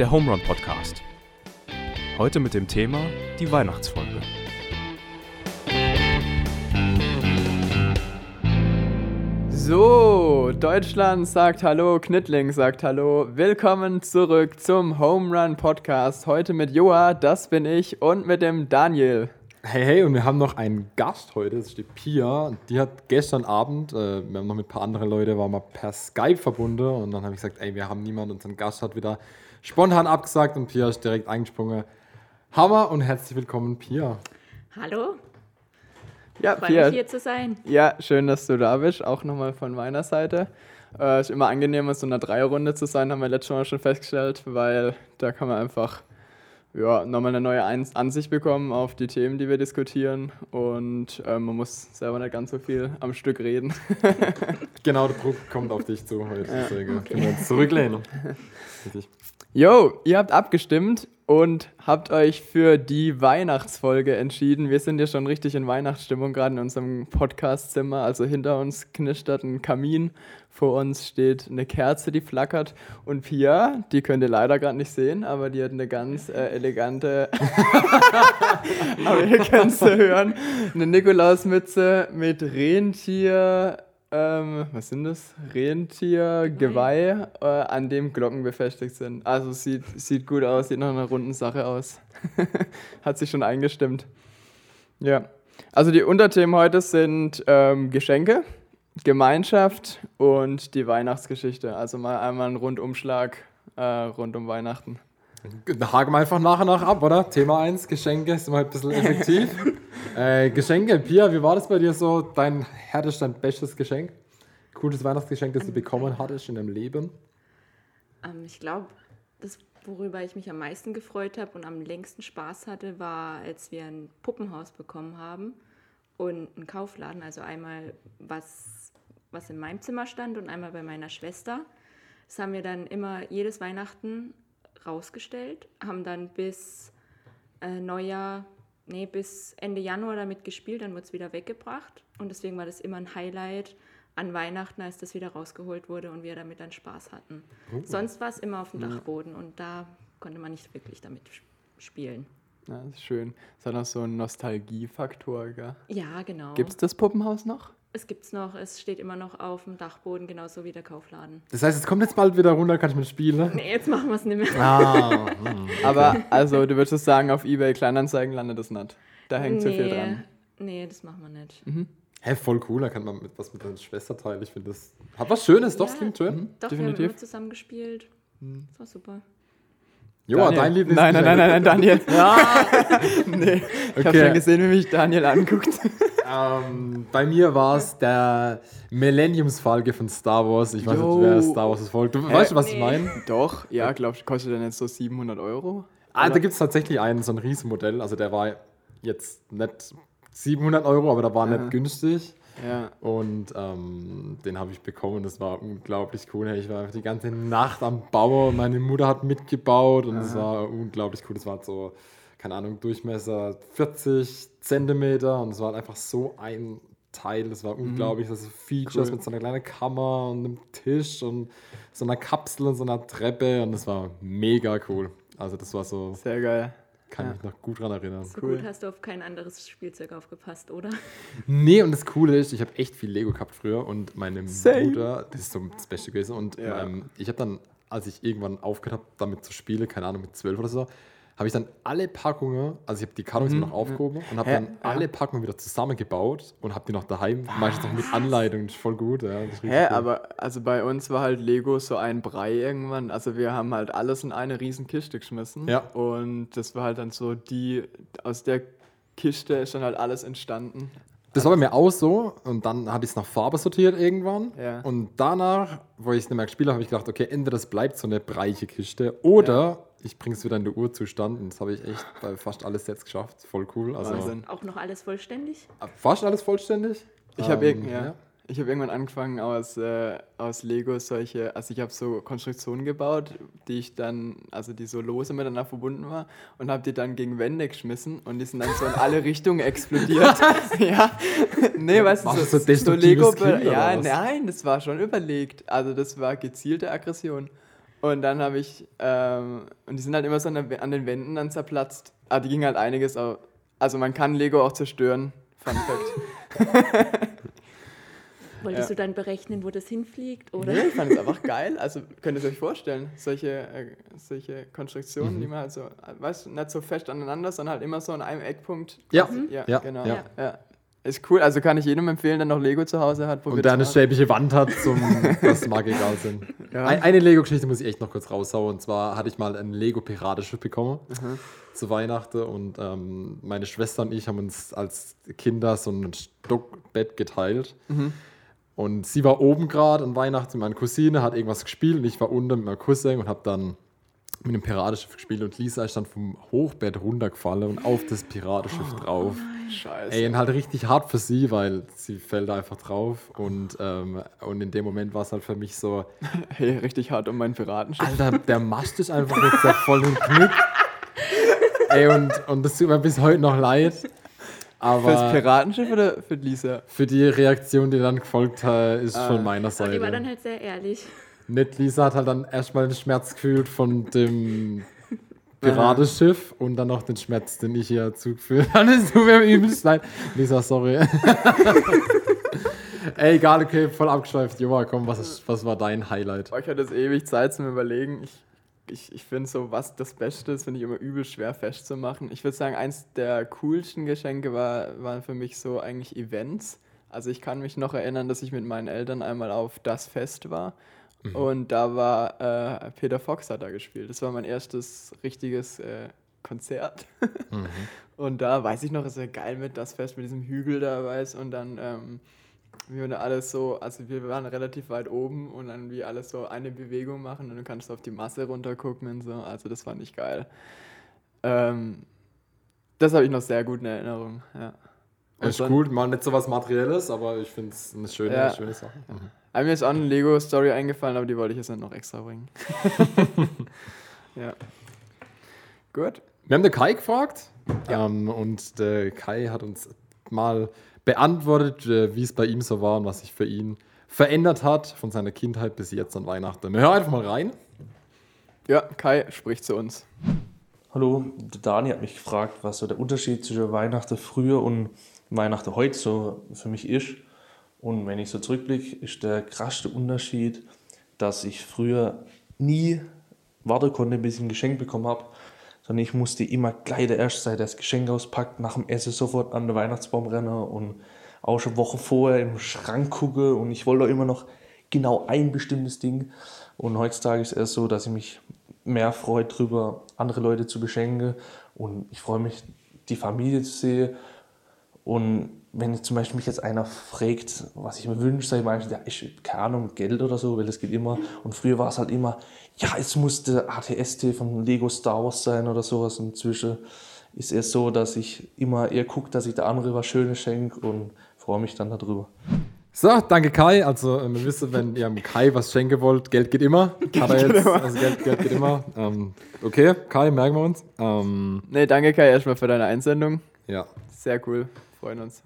der Home Run Podcast. Heute mit dem Thema die Weihnachtsfolge. So, Deutschland sagt Hallo, Knittling sagt Hallo. Willkommen zurück zum Home Run Podcast. Heute mit Joa, das bin ich, und mit dem Daniel. Hey, hey, und wir haben noch einen Gast heute, das ist die Pia. Die hat gestern Abend, äh, wir haben noch mit ein paar anderen Leuten, waren wir per Skype verbunden und dann habe ich gesagt, ey, wir haben niemanden, unseren Gast hat wieder spontan abgesagt und Pia ist direkt eingesprungen. Hammer und herzlich willkommen, Pia. Hallo, Ja, freue Pia. mich hier zu sein. Ja, schön, dass du da bist. Auch nochmal von meiner Seite. Äh, ist immer angenehm, in so einer Dreierrunde zu sein, haben wir letztes Mal schon festgestellt, weil da kann man einfach ja, nochmal eine neue Ansicht bekommen auf die Themen, die wir diskutieren. Und äh, man muss selber nicht ganz so viel am Stück reden. Genau, der Druck kommt auf dich zu heute, deswegen können wir uns zurücklehnen. Richtig. Yo, ihr habt abgestimmt und habt euch für die Weihnachtsfolge entschieden. Wir sind ja schon richtig in Weihnachtsstimmung, gerade in unserem Podcastzimmer. Also hinter uns knistert ein Kamin, vor uns steht eine Kerze, die flackert. Und Pia, die könnt ihr leider gerade nicht sehen, aber die hat eine ganz äh, elegante, aber ihr könnt sie hören, eine Nikolausmütze mit Rentier. Ähm, was sind das? Rentier, Geweih, äh, an dem Glocken befestigt sind. Also sieht, sieht gut aus, sieht nach einer runden Sache aus. Hat sich schon eingestimmt. Ja. Also die Unterthemen heute sind ähm, Geschenke, Gemeinschaft und die Weihnachtsgeschichte. Also mal einmal ein Rundumschlag äh, rund um Weihnachten. Haken wir einfach nach und nach ab, oder? Thema 1, Geschenke, sind wir halt ein bisschen effektiv. äh, Geschenke, Pia, wie war das bei dir so? Dein härtestes, dein bestes Geschenk? Cooles Weihnachtsgeschenk, das du bekommen hattest in deinem Leben? Ähm, ich glaube, das, worüber ich mich am meisten gefreut habe und am längsten Spaß hatte, war, als wir ein Puppenhaus bekommen haben und einen Kaufladen. Also einmal was, was in meinem Zimmer stand und einmal bei meiner Schwester. Das haben wir dann immer jedes Weihnachten rausgestellt, haben dann bis äh, Neujahr, nee, bis Ende Januar damit gespielt, dann wurde es wieder weggebracht. Und deswegen war das immer ein Highlight an Weihnachten, als das wieder rausgeholt wurde und wir damit dann Spaß hatten. Sonst war es immer auf dem Dachboden und da konnte man nicht wirklich damit sp- spielen. Ja, das ist schön. Das hat auch so einen Nostalgiefaktor, gell? Ja, genau. Gibt es das Puppenhaus noch? Es gibt's noch, es steht immer noch auf dem Dachboden, genauso wie der Kaufladen. Das heißt, es kommt jetzt bald wieder runter, kann ich mit spielen? Nee, jetzt machen wir es nicht mehr. Ah, Aber also, du würdest sagen, auf eBay Kleinanzeigen landet das nicht. Da hängt zu viel nee, dran. nee, das machen wir nicht. Hä, voll cool, da kann man mit, was mit deiner Schwester teilen. Ich finde das. Hat was Schönes, doch, das Ja. klingt schön. Doch, wir Definitiv. haben immer zusammen gespielt. Das war super. Joa, Daniel. dein Lieblings. Nein, nein, nein, nein, nein, Daniel. Ja. nee, ich habe schon gesehen, wie mich Daniel anguckt. ähm, bei mir war es der Millenniumsfalke von Star Wars. Ich weiß Yo. nicht, wer Star Wars ist folgt. Du weißt du, was ich Nee. meine? Doch, ja, glaubst du, kostet der jetzt so 700 Euro? Ah, da gibt es tatsächlich einen, so ein Riesenmodell. Also der war jetzt nicht 700 Euro, aber der war Ja. nicht günstig. Ja. Und ähm, den habe ich bekommen. Das war unglaublich cool. Ich war einfach die ganze Nacht am Bauen. Meine Mutter hat mitgebaut und es war unglaublich cool. Das war so, keine Ahnung, Durchmesser 40 Zentimeter und es war halt einfach so ein Teil. Das war unglaublich. Das sind Features Cool. mit so einer kleinen Kammer und einem Tisch und so einer Kapsel und so einer Treppe und das war mega cool. Also das war so, Sehr geil. Kann Ja. mich noch gut dran erinnern. So Cool. gut hast du auf kein anderes Spielzeug aufgepasst, oder? Nee, und das Coole ist, ich habe echt viel Lego gehabt früher und meine Same. Mutter, das ist so das Beste gewesen. Und Ja. ähm, ich habe dann, als ich irgendwann aufgehört habe, damit zu spielen, keine Ahnung, mit zwölf oder so, habe ich dann alle Packungen, also ich habe die Kartons immer noch aufgehoben und habe dann Mhm. Alle Packungen wieder zusammengebaut und habe die noch daheim, meistens noch mit Anleitung, das ist voll gut. Ja, Hä, cool. aber also bei uns war halt Lego so ein Brei irgendwann. Also wir haben halt alles in eine riesen Kiste geschmissen. Ja. Und das war halt dann so die, aus der Kiste ist dann halt alles entstanden. Das war bei mir auch so und dann habe ich es nach Farbe sortiert irgendwann. Ja. Und danach, wo ich es nicht mehr gespielt habe, habe ich gedacht, okay, entweder das bleibt so eine breiche Kiste oder ich bringe es wieder in den Urzustand. Und das habe ich echt bei fast alles jetzt geschafft. Voll cool. Also Wahnsinn. Auch noch alles vollständig? fast alles vollständig. Ich habe Ähm, irgend, ja. Ich hab irgendwann angefangen aus, äh, aus Lego solche, also ich habe so Konstruktionen gebaut, die ich dann, also die so lose miteinander verbunden war und habe die dann gegen Wände geschmissen und die sind dann so in alle Richtungen explodiert. ja, nee, weißt du, so, das so so Lego, Kind ja, nein, das war schon überlegt. Also das war gezielte Aggression. Und dann habe ich, ähm, und die sind halt immer so an, der, an den Wänden dann zerplatzt. Ah, die ging halt einiges, auch, also man kann Lego auch zerstören. Fun Fact. Wolltest Ja. du dann berechnen, wo das hinfliegt? Oder? Nee, ich fand es einfach geil. Also könnt ihr es euch vorstellen, solche, äh, solche Konstruktionen, Mhm. die man halt so, weißt du, nicht so fest aneinander, sondern halt immer so an einem Eckpunkt. Ja, ja, ja, genau. ja. Ja. Ist cool, also kann ich jedem empfehlen, der noch Lego zu Hause hat. Und der eine schäbige Wand hat, zum, das mag egal sein. Ja. Ein, eine Lego-Geschichte muss ich echt noch kurz raushauen. Und zwar hatte ich mal ein Lego-Piratenschiff bekommen zu Weihnachten. Und ähm, meine Schwester und ich haben uns als Kinder so ein Stockbett geteilt. Und sie war oben gerade an Weihnachten mit meiner Cousine, hat irgendwas gespielt. Und ich war unten mit meinem Cousin und habe dann mit dem Piratenschiff gespielt. Und Lisa ist dann vom Hochbett runtergefallen und auf das Piratenschiff drauf. Scheiße. Ey, und halt richtig hart für sie, weil sie fällt einfach drauf. Und, ähm, und in dem Moment war es halt für mich so, Hey, richtig hart um meinen Piratenschiff. Alter, der Mast ist einfach jetzt voll im Knick. Ey, und, und das tut mir bis heute noch leid. Fürs Aber Piratenschiff oder für Lisa? für die Reaktion, die dann gefolgt hat, ist von meiner Aber die war dann Seite. halt sehr ehrlich. Nett Lisa hat halt dann erstmal den Schmerz gefühlt von dem Piratenschiff und dann noch den Schmerz, den ich hier zugeführt habe. Es tut mir übelst leid. Lisa, sorry. Ey, egal, okay, voll abgeschweift. Joa, komm, was, ist, was war dein Highlight? Euch hat es ewig Zeit zum Überlegen. Ich, ich, ich finde so, was das Beste ist, finde ich immer übel schwer festzumachen. Ich würde sagen, eins der coolsten Geschenke war, waren für mich so eigentlich Events. Also ich kann mich noch erinnern, dass ich mit meinen Eltern einmal auf das Fest war. Und da war äh, Peter Fox hat da gespielt. Das war mein erstes richtiges äh, Konzert. Und da weiß ich noch, ist ja geil mit das Fest mit diesem Hügel da, weiß und dann ähm, wie wir alles so, also wir waren relativ weit oben und dann wie alles so eine Bewegung machen und dann kannst du auf die Masse runtergucken und so. Also das fand ich geil. Ähm, das habe ich noch sehr gut in Erinnerung, ja. Und Ist dann- cool, mal nicht so was Materielles, aber ich finde es eine schöne, Ja. schöne Sache. Aber mir ist auch eine Lego-Story eingefallen, aber die wollte ich jetzt nicht noch extra bringen. ja. Gut. Wir haben den Kai gefragt Ja. ähm, und der Kai hat uns mal beantwortet, äh, wie es bei ihm so war und was sich für ihn verändert hat von seiner Kindheit bis jetzt an Weihnachten. Wir hören einfach mal rein. Ja, Kai spricht zu uns. Hallo, der Dani hat mich gefragt, was so der Unterschied zwischen Weihnachten früher und Weihnachten heute so für mich ist. Und wenn ich so zurückblicke, ist der krasseste Unterschied, dass ich früher nie warten konnte, bis ich ein Geschenk bekommen habe, sondern ich musste immer gleich der Erste sein, der das Geschenk auspackt, nach dem Essen sofort an den Weihnachtsbaum rennen und auch schon Woche vorher im Schrank gucke und ich wollte immer noch genau ein bestimmtes Ding. Und heutzutage ist es so, dass ich mich mehr freue darüber, andere Leute zu beschenken und ich freue mich, die Familie zu sehen. Und wenn zum Beispiel mich jetzt einer fragt, was ich mir wünsche, sage ich meistens, ja, ich, keine Ahnung, Geld oder so, weil das geht immer. Und früher war es halt immer, ja, es muss der ATST von Lego Star Wars sein oder sowas. Inzwischen ist es so, dass ich immer eher gucke, dass ich der andere was Schönes schenke und freue mich dann darüber. So, danke Kai. Also, äh, wir wissen, wenn ihr dem Kai was schenken wollt, Geld geht immer. Hat er jetzt, also Geld, Geld geht immer. Ähm, okay, Kai, merken wir uns. Ähm, Nee, danke Kai erstmal für deine Einsendung. ja. Sehr cool. Freuen uns.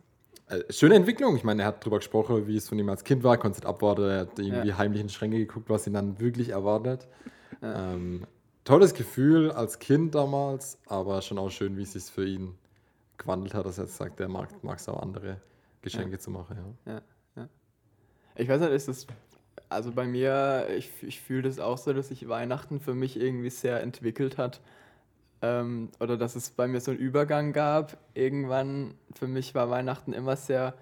Äh, Schöne Entwicklung. Ich meine, er hat darüber gesprochen, wie es von ihm als Kind war, konnte es abwarten. Er hat irgendwie Ja. heimlich in Schränke geguckt, was ihn dann wirklich erwartet. Ähm, tolles Gefühl als Kind damals, aber schon auch schön, wie es sich für ihn gewandelt hat, dass er jetzt sagt, er mag es auch andere Geschenke zu machen. Ja. Ich weiß nicht, ist das. Also bei mir, ich, ich fühle das auch so, dass sich Weihnachten für mich irgendwie sehr entwickelt hat. Ähm, oder dass es bei mir so einen Übergang gab. Irgendwann, für mich war Weihnachten immer sehr.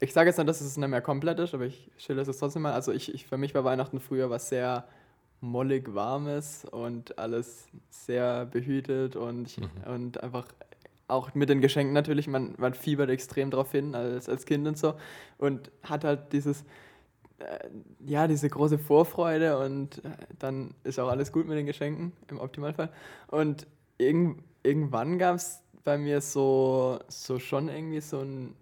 Ich sage jetzt nicht, dass es nicht mehr komplett ist, aber ich schilder es trotzdem mal. Also ich, ich, für mich war Weihnachten früher was sehr mollig warmes und alles sehr behütet und, ich, und einfach auch mit den Geschenken natürlich, man, man fiebert extrem drauf hin als, als Kind und so und hat halt dieses, ja, diese große Vorfreude und äh, dann ist auch alles gut mit den Geschenken im Optimalfall. Und irgend, irgendwann gab es bei mir so, so schon irgendwie so ein,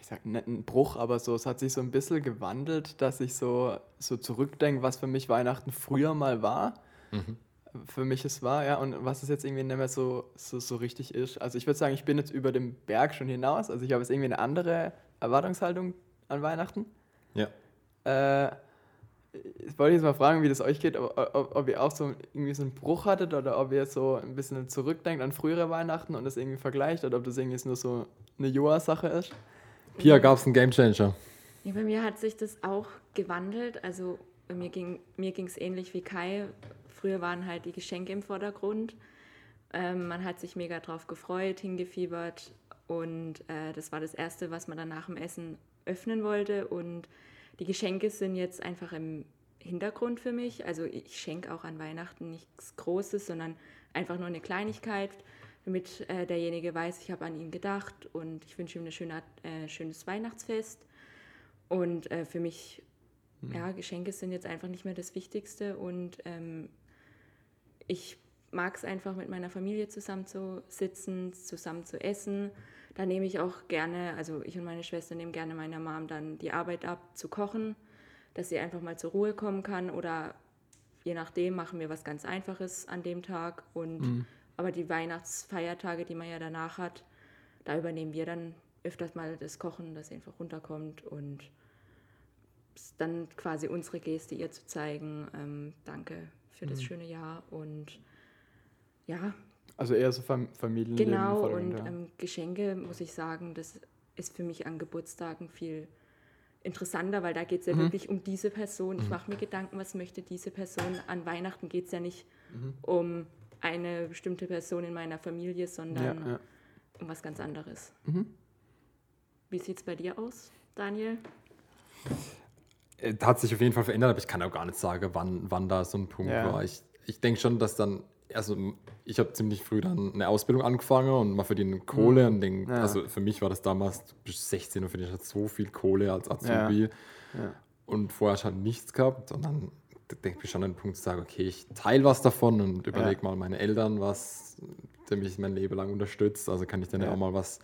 ich sag nicht ein Bruch, aber so, es hat sich so ein bisschen gewandelt, dass ich so, so zurückdenke, was für mich Weihnachten früher mal war. Für mich es war, ja, und was es jetzt irgendwie nicht mehr so, so, so richtig ist. Also ich würde sagen, ich bin jetzt über dem Berg schon hinaus. Also ich habe jetzt irgendwie eine andere Erwartungshaltung an Weihnachten. ja. Äh, ich wollte jetzt mal fragen, wie das euch geht, ob, ob, ob ihr auch so irgendwie so einen Bruch hattet oder ob ihr so ein bisschen zurückdenkt an frühere Weihnachten und das irgendwie vergleicht oder ob das irgendwie nur so eine Joa-Sache ist. Pia, gab es einen Gamechanger? Ja, bei mir hat sich das auch gewandelt. Also bei mir ging mir es ähnlich wie Kai. Früher waren halt die Geschenke im Vordergrund. Ähm, man hat sich mega drauf gefreut, hingefiebert und äh, das war das Erste, was man dann nach dem Essen öffnen wollte. Und die Geschenke sind jetzt einfach im Hintergrund für mich. Also ich schenke auch an Weihnachten nichts Großes, sondern einfach nur eine Kleinigkeit, damit äh, derjenige weiß, ich habe an ihn gedacht und ich wünsche ihm ein schöne, äh, schönes Weihnachtsfest. Und äh, für mich, mhm. ja, Geschenke sind jetzt einfach nicht mehr das Wichtigste und ähm, ich mag es einfach mit meiner Familie zusammen zu sitzen, zusammen zu essen. Da nehme ich auch gerne, also ich und meine Schwester nehmen gerne meiner Mom dann die Arbeit ab, zu kochen dass sie einfach mal zur Ruhe kommen kann oder je nachdem machen wir was ganz Einfaches an dem Tag und mhm. aber die Weihnachtsfeiertage, die man ja danach hat, da übernehmen wir dann öfters mal das Kochen, dass sie einfach runterkommt und dann quasi unsere Geste ihr zu zeigen, ähm, danke für das mhm. schöne Jahr und ja. Also eher so Fam Familienleben. Genau, und ja. ähm, Geschenke, muss ich sagen, das ist für mich an Geburtstagen viel interessanter, weil da geht es ja mhm. wirklich um diese Person. Ich mhm. mache mir Gedanken, was möchte diese Person. An Weihnachten geht es ja nicht mhm. um eine bestimmte Person in meiner Familie, sondern ja, ja. um was ganz anderes. Mhm. Wie sieht es bei dir aus, Daniel? Äh, hat sich auf jeden Fall verändert, aber ich kann auch gar nicht sagen, wann, wann da so ein Punkt ja. war. Ich, ich denke schon, dass dann also ich habe ziemlich früh dann eine Ausbildung angefangen und man verdient Kohle mhm. und denk, ja. also für mich war das damals bis 16 und verdient halt so viel Kohle als Azubi ja. Ja. und vorher halt nichts gehabt und dann denke ich schon an den Punkt zu sagen, okay, ich teile was davon und überlege mal meine Eltern was, der mich mein Leben lang unterstützt, also kann ich dann ja auch mal was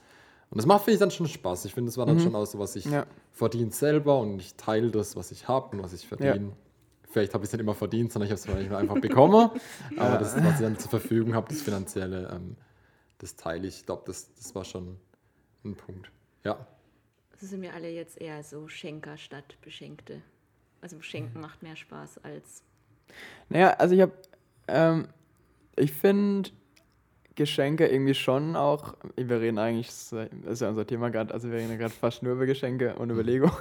und das macht, finde ich, dann schon Spaß. Ich finde, das war dann mhm. schon auch so, was ich verdiene selber und ich teile das, was ich habe und was ich verdiene vielleicht habe ich es nicht immer verdient, sondern ich habe es einfach bekommen. Aber das, was ich dann zur Verfügung habe, das Finanzielle, ähm, das teile ich. Ich glaube, das, das war schon ein Punkt. Ja. Also sind wir alle jetzt eher so Schenker statt Beschenkte. Also Schenken mhm. macht mehr Spaß als. Naja, also ich habe, ähm, ich finde, Geschenke irgendwie schon auch, wir reden eigentlich, das ist ja unser Thema gerade, also wir reden ja gerade fast nur über Geschenke und über mhm. Lego.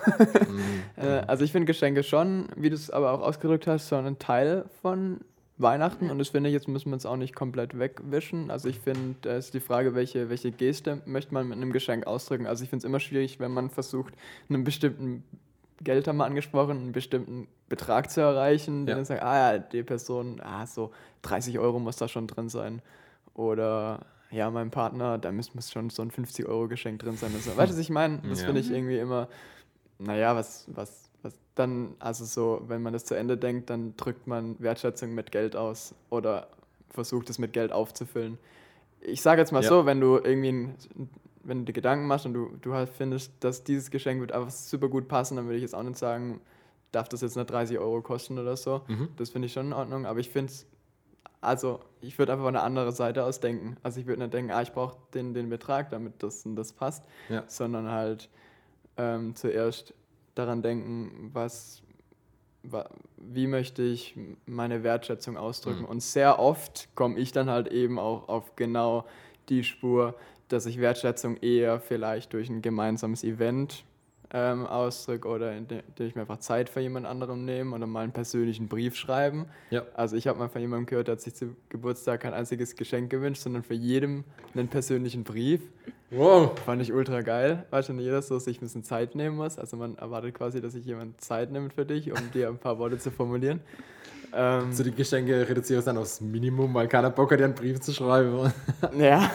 Mhm. äh, also ich finde Geschenke schon, wie du es aber auch ausgedrückt hast, so ein Teil von Weihnachten und das finde ich, jetzt müssen wir es auch nicht komplett wegwischen. Also ich finde, da ist die Frage, welche, welche Geste möchte man mit einem Geschenk ausdrücken. Also ich finde es immer schwierig, wenn man versucht, einen bestimmten Geld haben wir angesprochen, einen bestimmten Betrag zu erreichen, ja. dann sagt, ah ja, die Person, ah, so 30 Euro muss da schon drin sein. Oder ja, mein Partner, da muss, schon so ein 50-Euro-Geschenk drin sein. So. Weißt du, was ich meine? Das ja. finde ich irgendwie immer, naja, was, was, was dann, also so, wenn man das zu Ende denkt, dann drückt man Wertschätzung mit Geld aus oder versucht es mit Geld aufzufüllen. Ich sage jetzt mal ja. so, wenn du irgendwie, wenn du dir Gedanken machst und du, du halt findest, dass dieses Geschenk wird einfach super gut passen, dann würde ich jetzt auch nicht sagen, darf das jetzt nicht 30 Euro kosten oder so. Mhm. Das finde ich schon in Ordnung, aber ich finde es also ich würde einfach eine andere Seite aus denken. Also ich würde nicht denken, ah, ich brauche den, den Betrag, damit das und das passt, ja. sondern halt ähm, zuerst daran denken, was, wa, wie möchte ich meine Wertschätzung ausdrücken. Mhm. Und sehr oft komme ich dann halt eben auch auf genau die Spur, dass ich Wertschätzung eher vielleicht durch ein gemeinsames Event ähm, ausdrücke oder indem ich mir einfach Zeit für jemand anderem nehme oder mal einen persönlichen Brief schreiben. Ja. Also ich habe mal von jemandem gehört, der hat sich zu Geburtstag kein einziges Geschenk gewünscht, sondern für jedem einen persönlichen Brief. Wow. Fand ich ultra geil. Weißt du, jeder so sich ein bisschen Zeit nehmen muss. Also man erwartet quasi, dass sich jemand Zeit nimmt für dich, um dir ein paar Worte zu formulieren. Ähm, so die Geschenke reduzierst dann aufs Minimum, weil keiner Bock hat, dir einen Brief zu schreiben. ja.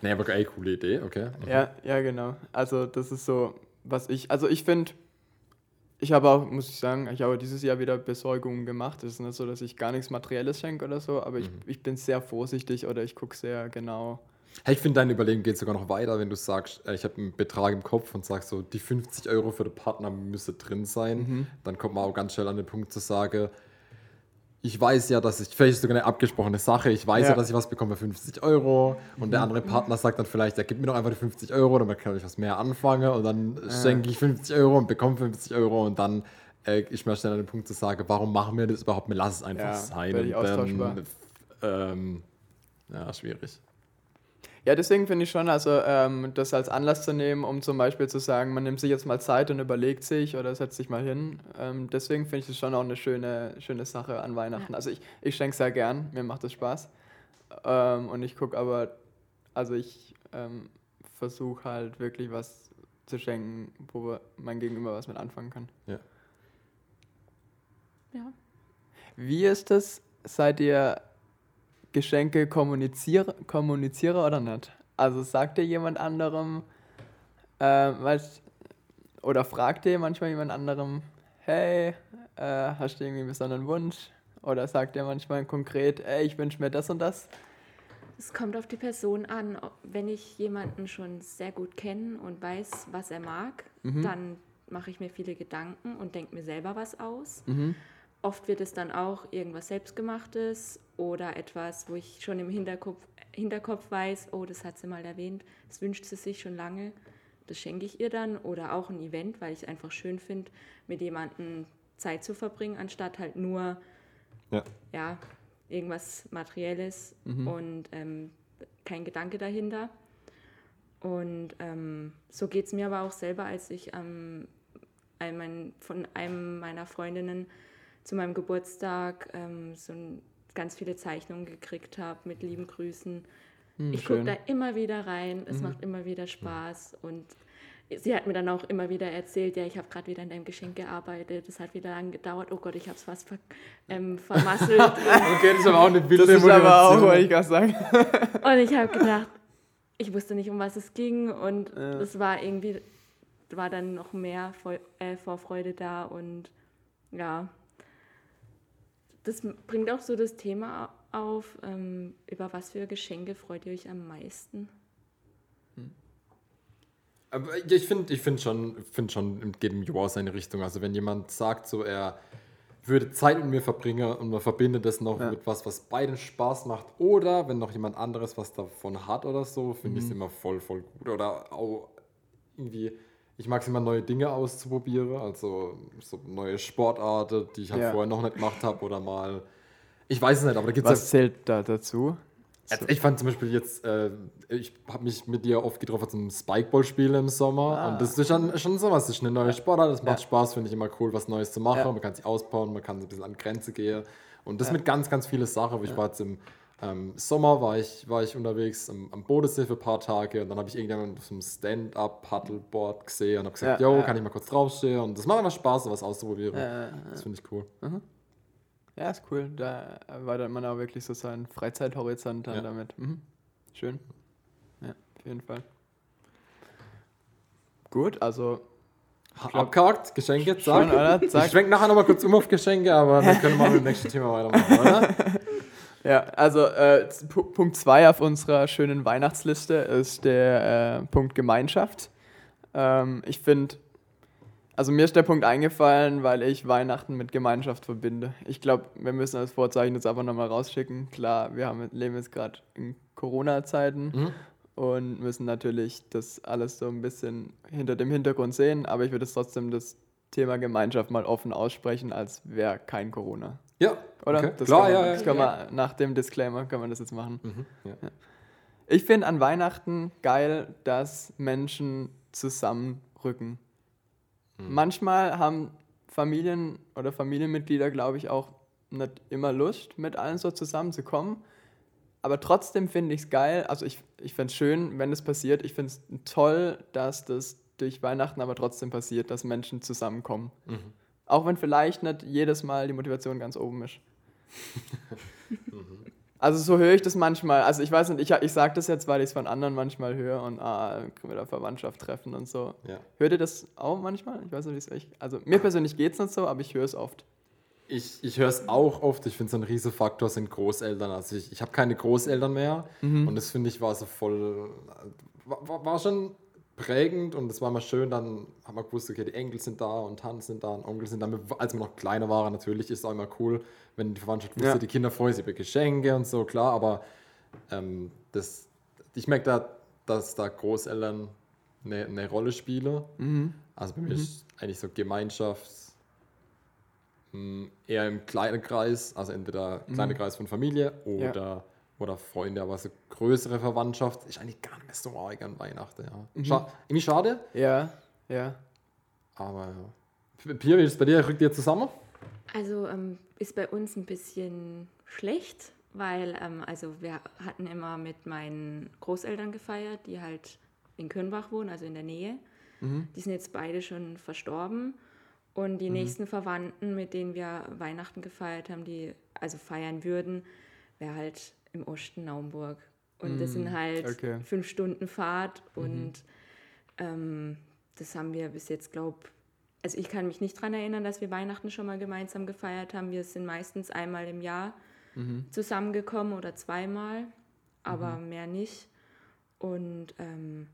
Nee, aber ey, coole Idee, okay. Mhm. Ja, ja, genau. Also das ist so, was ich, also ich finde, ich habe auch, muss ich sagen, ich habe dieses Jahr wieder Besorgungen gemacht. Es ist nicht so, dass ich gar nichts Materielles schenke oder so, aber mhm. ich, ich bin sehr vorsichtig oder ich gucke sehr genau. Hey, ich finde, deine Überlegung geht sogar noch weiter, wenn du sagst, äh, ich habe einen Betrag im Kopf und sagst so, die 50 Euro für den Partner müsse drin sein. Mhm. Dann kommt man auch ganz schnell an den Punkt zu sagen, ich weiß ja, dass ich, vielleicht ist sogar eine abgesprochene Sache, ich weiß ja, ja dass ich was bekomme für 50 Euro und mhm. der andere Partner sagt dann vielleicht, er gibt mir doch einfach die 50 Euro, damit kann ich was mehr anfangen und dann ja. schenke ich 50 Euro und bekomme 50 Euro und dann äh, ich möchte an den Punkt zu sagen, warum machen wir das überhaupt? Wir lassen es einfach Ja, sein. austauschbar. ähm, ja, schwierig. Ja, deswegen finde ich schon, also ähm, das als Anlass zu nehmen, um zum Beispiel zu sagen, man nimmt sich jetzt mal Zeit und überlegt sich oder setzt sich mal hin. Ähm, deswegen finde ich das schon auch eine schöne, schöne Sache an Weihnachten. Also ich, ich schenke sehr gern, mir macht das Spaß. Ähm, und ich gucke aber, also ich ähm, versuche halt wirklich was zu schenken, wo mein Gegenüber was mit anfangen kann. Ja. Ja. Wie ist das? Seid ihr Geschenke kommunizier Kommunizierer oder nicht? Also sagt ihr jemand anderem, äh, weißt, oder fragt ihr manchmal jemand anderem, hey, äh, hast du irgendwie einen besonderen Wunsch? Oder sagt ihr manchmal konkret, ey, ich wünsche mir das und das? Es kommt auf die Person an. Wenn ich jemanden schon sehr gut kenne und weiß, was er mag, dann mache ich mir viele Gedanken und denke mir selber was aus. Oft wird es dann auch irgendwas Selbstgemachtes oder etwas, wo ich schon im Hinterkopf, Hinterkopf weiß, oh, das hat sie mal erwähnt, das wünscht sie sich schon lange. Das schenke ich ihr dann oder auch ein Event, weil ich es einfach schön finde, mit jemandem Zeit zu verbringen, anstatt halt nur Ja. ja, irgendwas Materielles und ähm, kein Gedanke dahinter. Und ähm, so geht es mir aber auch selber, als ich ähm, von einem meiner Freundinnen zu meinem Geburtstag ähm, so ein, ganz viele Zeichnungen gekriegt habe mit lieben Grüßen. ich gucke da immer wieder rein, es macht immer wieder Spaß. Und sie hat mir dann auch immer wieder erzählt, ja, ich habe gerade wieder an deinem Geschenk gearbeitet, es hat wieder lang gedauert, oh Gott, ich habe es fast ver ähm, vermasselt. Okay, das ist aber auch eine Das wilde ist aber auch, wollte ich gerade sagen. Und ich habe gedacht, ich wusste nicht, um was es ging. Und es war irgendwie, war dann noch mehr Vor äh, Vorfreude da. Und ja, das bringt auch so das Thema auf, ähm, über was für Geschenke freut ihr euch am meisten? Aber ich finde ich find schon, find schon, geht im Joa seine Richtung. Also wenn jemand sagt, so er würde Zeit mit mir verbringen und man verbindet das noch mit was, was beiden Spaß macht, oder wenn noch jemand anderes was davon hat oder so, finde ich es immer voll, voll gut. Oder auch irgendwie, ich mag es immer, neue Dinge auszuprobieren, also so neue Sportarten, die ich halt Ja. vorher noch nicht gemacht habe, oder mal, ich weiß es nicht, aber da gibt es Was zählt da dazu? also ich fand zum Beispiel jetzt, äh, ich habe mich mit dir oft getroffen zum Spikeball-Spielen im Sommer. Ah. Und das ist schon, schon sowas. Das ist eine neue Sportart. Das macht Ja. Spaß, finde ich immer cool, was Neues zu machen. Ja. Man kann sich ausbauen, man kann so ein bisschen an Grenze gehen. Und das mit ganz, ganz vielen Sachen. Ich war jetzt im ähm, Sommer war ich, war ich unterwegs am, am Bodensee für ein paar Tage und dann habe ich irgendjemanden auf so einem Stand-up-Paddleboard gesehen und habe gesagt, Ja, yo, ja. kann ich mal kurz draufstehen? Und das macht einfach Spaß, sowas auszuprobieren. Äh, Das finde ich cool. Ja, ist cool. Da erweitert man auch wirklich so seinen Freizeithorizont dann Ja. damit. Mhm. Schön. Ja, auf jeden Fall. Gut, also Abgehakt, Geschenke, zack. oder? Zack. Ich schwenke nachher nochmal kurz um auf Geschenke, aber wir können mal mit dem nächsten Thema weitermachen, oder? Ja, also äh, Punkt 2 auf unserer schönen Weihnachtsliste ist der äh, Punkt Gemeinschaft. Ähm, ich finde, also mir ist der Punkt eingefallen, weil ich Weihnachten mit Gemeinschaft verbinde. Ich glaube, wir müssen das Vorzeichen jetzt einfach nochmal rausschicken. Klar, wir haben, leben jetzt gerade in Corona-Zeiten Mhm. und müssen natürlich das alles so ein bisschen hinter dem Hintergrund sehen, aber ich würde es trotzdem das Thema Gemeinschaft mal offen aussprechen, als wäre kein Corona. Ja, Oder? Okay. Das Klar, kann man, ja, das ja. kann man, nach dem Disclaimer kann man das jetzt machen. Mhm, ja. Ich finde an Weihnachten geil, dass Menschen zusammenrücken. Mhm. Manchmal haben Familien oder Familienmitglieder, glaube ich, auch nicht immer Lust, mit allen so zusammenzukommen. Aber trotzdem finde ich es geil, also ich, ich finde es schön, wenn es passiert. Ich finde es toll, dass das durch Weihnachten aber trotzdem passiert, dass Menschen zusammenkommen. Mhm. Auch wenn vielleicht nicht jedes Mal die Motivation ganz oben ist. Also so höre ich das manchmal. Also ich weiß nicht, ich, ich sage das jetzt, weil ich es von anderen manchmal höre und ah, können wir da Verwandtschaft treffen und so. Ja. Hört ihr das auch manchmal? Ich weiß nicht, wie es euch... Also mir persönlich geht es nicht so, aber ich höre es oft. Ich, ich höre es auch oft. Ich finde, so ein riesen Faktor sind Großeltern. Also ich, ich habe keine Großeltern mehr und das finde ich war so voll, war, war- war schon prägend und es war immer schön. Dann haben wir gewusst, okay, die Enkel sind da und Tanten sind da und Onkel sind da. Als wir noch kleiner waren, natürlich ist es auch immer cool, wenn die Verwandtschaft wusste, Ja. die Kinder freuen sich über Geschenke und so, klar. Aber ähm, das, ich merke da, dass da Großeltern eine, eine Rolle spielen. Also bei mir ist eigentlich so Gemeinschaft mh, eher im kleinen Kreis, also entweder kleiner Kreis von Familie oder, oder Freunde, aber so größere Verwandtschaft ist eigentlich gar nicht mehr so arg an Weihnachten. Ja. Scha irgendwie schade, Ja, ja. aber ja. Pia, wie ist es bei dir? Rückt ihr zusammen? Also ähm, ist bei uns ein bisschen schlecht, weil ähm, also wir hatten immer mit meinen Großeltern gefeiert, die halt in Kölnbach wohnen, also in der Nähe. Die sind jetzt beide schon verstorben. Und die nächsten Verwandten, mit denen wir Weihnachten gefeiert haben, die also feiern würden, wäre halt im Osten Naumburg. Und das sind halt okay. fünf Stunden Fahrt und ähm, das haben wir bis jetzt, glaube also ich kann mich nicht daran erinnern, dass wir Weihnachten schon mal gemeinsam gefeiert haben. Wir sind meistens einmal im Jahr zusammengekommen oder zweimal, aber mehr nicht. Und ähm,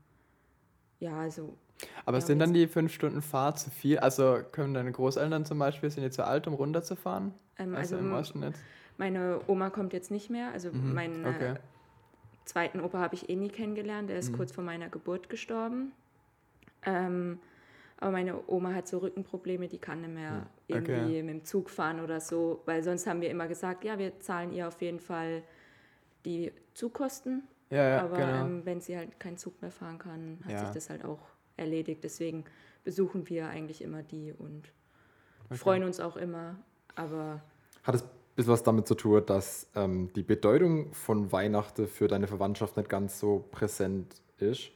ja, also Aber sind dann die fünf Stunden Fahrt zu viel? Also können deine Großeltern zum Beispiel, sind die zu alt, um runterzufahren? Ähm, also, also im Osten jetzt? Meine Oma kommt jetzt nicht mehr. Also meinen okay. äh, zweiten Opa habe ich eh nie kennengelernt. Der ist kurz vor meiner Geburt gestorben. Ähm, aber meine Oma hat so Rückenprobleme, die kann nicht mehr Okay. irgendwie mit dem Zug fahren oder so, weil sonst haben wir immer gesagt, ja, wir zahlen ihr auf jeden Fall die Zugkosten, Ja, ja, aber genau. ähm, wenn sie halt keinen Zug mehr fahren kann, hat Ja. sich das halt auch erledigt. Deswegen besuchen wir eigentlich immer die und freuen uns auch immer. Aber Hat es bisschen was damit zu tun, dass ähm, die Bedeutung von Weihnachten für deine Verwandtschaft nicht ganz so präsent ist?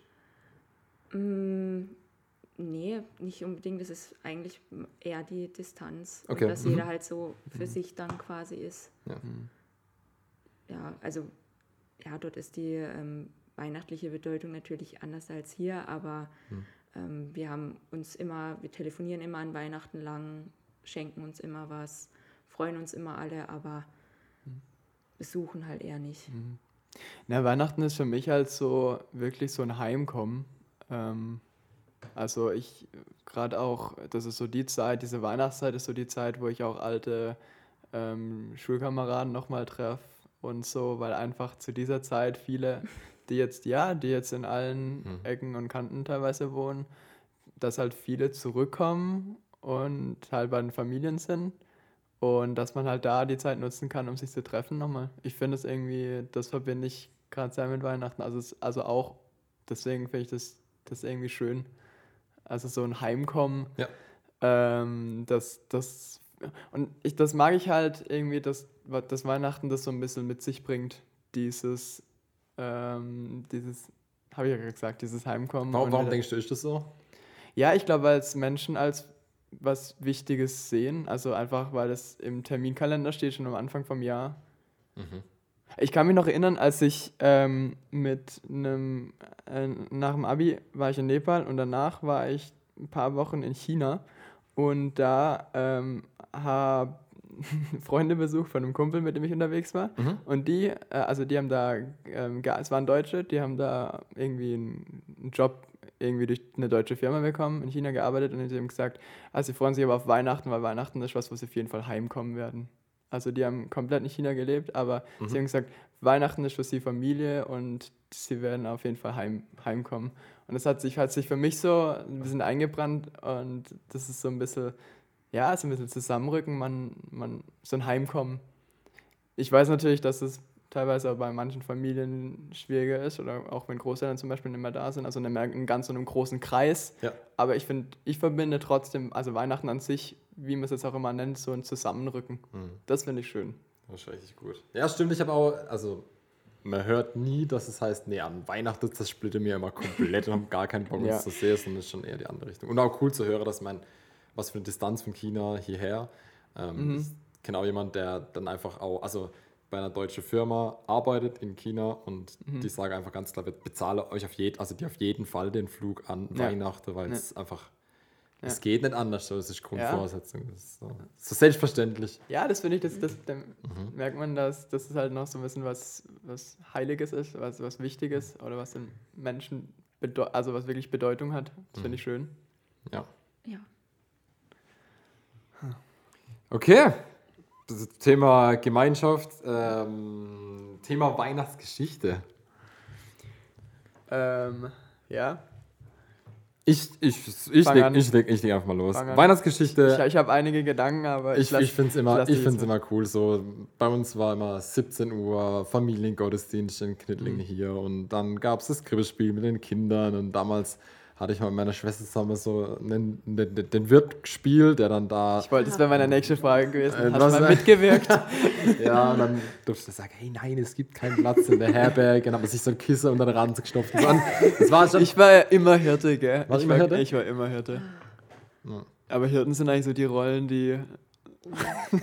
nee, nicht unbedingt. Das ist eigentlich eher die Distanz. Okay, dass mhm. jeder halt so für sich dann quasi ist. Ja. Ja, also ja, dort ist die ähm, weihnachtliche Bedeutung natürlich anders als hier, aber Hm. ähm, wir haben uns immer, wir telefonieren immer an Weihnachten lang, schenken uns immer was, freuen uns immer alle, aber Hm. besuchen halt eher nicht. Na, Weihnachten ist für mich halt so wirklich so ein Heimkommen. Ähm, also ich gerade auch, das ist so die Zeit, diese Weihnachtszeit ist so die Zeit, wo ich auch alte ähm, Schulkameraden nochmal treffe und so, weil einfach zu dieser Zeit viele, die jetzt, ja, die jetzt in allen Ecken und Kanten teilweise wohnen, dass halt viele zurückkommen und halt bei den Familien sind und dass man halt da die Zeit nutzen kann, um sich zu treffen nochmal. Ich finde es irgendwie, das verbinde ich gerade sehr mit Weihnachten. Also, es, also auch, deswegen finde ich das, das irgendwie schön. Also so ein Heimkommen. Ja. Ähm, das, das, und ich, das mag ich halt irgendwie, dass, dass Weihnachten das so ein bisschen mit sich bringt. Dieses, ähm, dieses, habe ich ja gesagt, dieses Heimkommen. Warum, warum denkst du, ist das so? ja, ich glaube, es Menschen als was Wichtiges sehen. Also einfach, weil es im Terminkalender steht, schon am Anfang vom Jahr. Ich kann mich noch erinnern, als ich ähm, mit einem, äh, nach dem Abi war ich in Nepal und danach war ich ein paar Wochen in China und da ähm, habe Freunde besucht von einem Kumpel, mit dem ich unterwegs war. Und die, äh, also die haben da, ähm, es waren Deutsche, die haben da irgendwie einen, einen Job irgendwie durch eine deutsche Firma bekommen, in China gearbeitet und die haben gesagt, also sie freuen sich aber auf Weihnachten, weil Weihnachten ist was, wo sie auf jeden Fall heimkommen werden. Also die haben komplett in China gelebt, aber sie haben gesagt, Weihnachten ist für sie Familie und sie werden auf jeden Fall heim, heimkommen. Und das hat sich, hat sich für mich so ein bisschen eingebrannt und das ist so ein bisschen, ja, so ein bisschen Zusammenrücken, man, man, so ein Heimkommen. Ich weiß natürlich, dass es teilweise auch bei manchen Familien schwieriger ist oder auch wenn Großeltern zum Beispiel nicht mehr da sind, also in einem, in ganz so einem großen Kreis. Ja. Aber ich finde, ich verbinde trotzdem, also Weihnachten an sich, wie man es jetzt auch immer nennt, so ein Zusammenrücken. Das finde ich schön. Das ist richtig gut. Ja, stimmt. Ich habe auch, also man hört nie, dass es heißt, nee, an Weihnachten zersplitte mir immer komplett und habe gar keinen Bock, uns Ja. zu sehen, sondern ist schon eher die andere Richtung. Und auch cool zu hören, dass man, was für eine Distanz von China hierher. Ähm, Ich kenne auch jemanden, der dann einfach auch, also bei einer deutschen Firma arbeitet in China und die sagen einfach ganz klar, wir bezahlen euch auf jeden, also die auf jeden Fall den Flug an Ja. Weihnachten, weil es einfach, Ja. es geht nicht anders, so, das ist Grundvoraussetzung. Das ist so, so selbstverständlich. Ja, das finde ich, das, das, da merkt man, dass, dass es halt noch so ein bisschen was, was Heiliges ist, was, was Wichtiges oder was den Menschen, also was wirklich Bedeutung hat. Das finde ich schön. Ja. Ja. Okay. Thema Gemeinschaft, ähm, Thema Weihnachtsgeschichte. Ähm, ja. Ich, ich, ich, leg, ich, leg, ich leg einfach mal los. Weihnachtsgeschichte. Ich, ich habe einige Gedanken, aber Ich, lass- ich finde es immer, ich find's immer cool. So, bei uns war immer 17 Uhr Familiengottesdienst in Knittlingen Mhm. hier und dann gab es das Krippenspiel mit den Kindern und damals hatte ich mal mit meiner Schwester zusammen so einen, den, den, Wirt gespielt, der dann da. Ich wollte, das wäre meine nächste Frage gewesen. Äh, Hast du mal mitgewirkt? Ja, und dann durfte ich sagen, hey nein, es gibt keinen Platz in der Herberge. Dann hat man sich so ein Kissen unter den Rand gestopft. Und so. Und Das war schon. Ich war ja immer Hirte, gell? Warst ich, immer war, Hirte? ich war immer Hirte. Aber Hirten sind eigentlich so die Rollen, die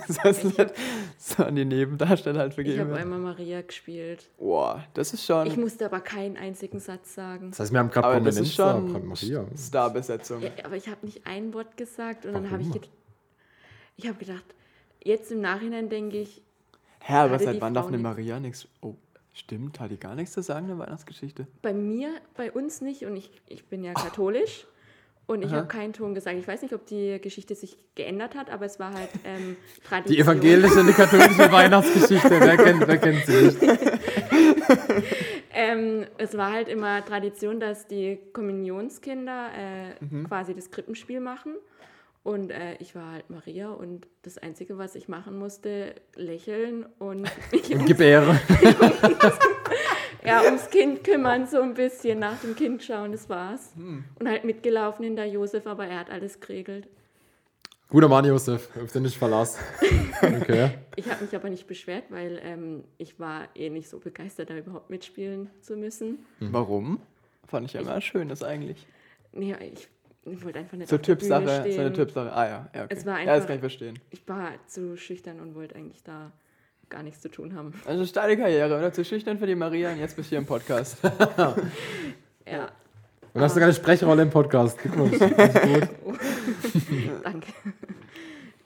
sonst nicht so an die Nebendarsteller halt Ich vergeben habe werden. einmal Maria gespielt. Boah, das ist schon. Ich musste aber keinen einzigen Satz sagen. das heißt, wir haben gerade aber das Prominenz ist Maria. Starbesetzung. Ja, aber ich habe nicht ein Wort gesagt und dann habe ich, Warum? ich habe gedacht, jetzt im Nachhinein denke ich, Hä, aber seit wann darf eine? Maria nichts. Oh, stimmt, hat die gar nichts zu sagen in der Weihnachtsgeschichte? bei mir, bei uns nicht und ich, ich bin ja katholisch und ich habe keinen Ton gesagt. Ich weiß nicht, ob die Geschichte sich geändert hat, aber es war halt ähm, Tradition. Die evangelische und die katholische Weihnachtsgeschichte, wer kennt, wer kennt sie nicht? Ähm, es war halt immer Tradition, dass die Kommunionskinder äh, Mhm. quasi das Krippenspiel machen. Und äh, ich war halt Maria und das Einzige, was ich machen musste, lächeln und mich Und Gebäre. Ja, ums Kind kümmern, so ein bisschen nach dem Kind schauen, das war's. Hm. Und halt mitgelaufen in der Josef, aber er hat alles geregelt. Guter Mann, Josef, auf den ich verlass. Okay. Ich habe mich aber nicht beschwert, weil ähm, ich war eh nicht so begeistert, da überhaupt mitspielen zu müssen. Mhm. Warum? Fand ich ja immer schön, das eigentlich. Nee, ich, ich wollte einfach nicht So auf so eine stehen. Typsache. Ah ja, ja, okay. Es war ja, das einfach- kann ich verstehen. Ich war zu schüchtern und wollte eigentlich da gar nichts zu tun haben. Also steile Karriere, oder? Zu schüchtern für die Maria und jetzt bist du hier im Podcast. Ja, Und hast sogar eine Sprechrolle im Podcast. Glückwunsch. Gut. danke.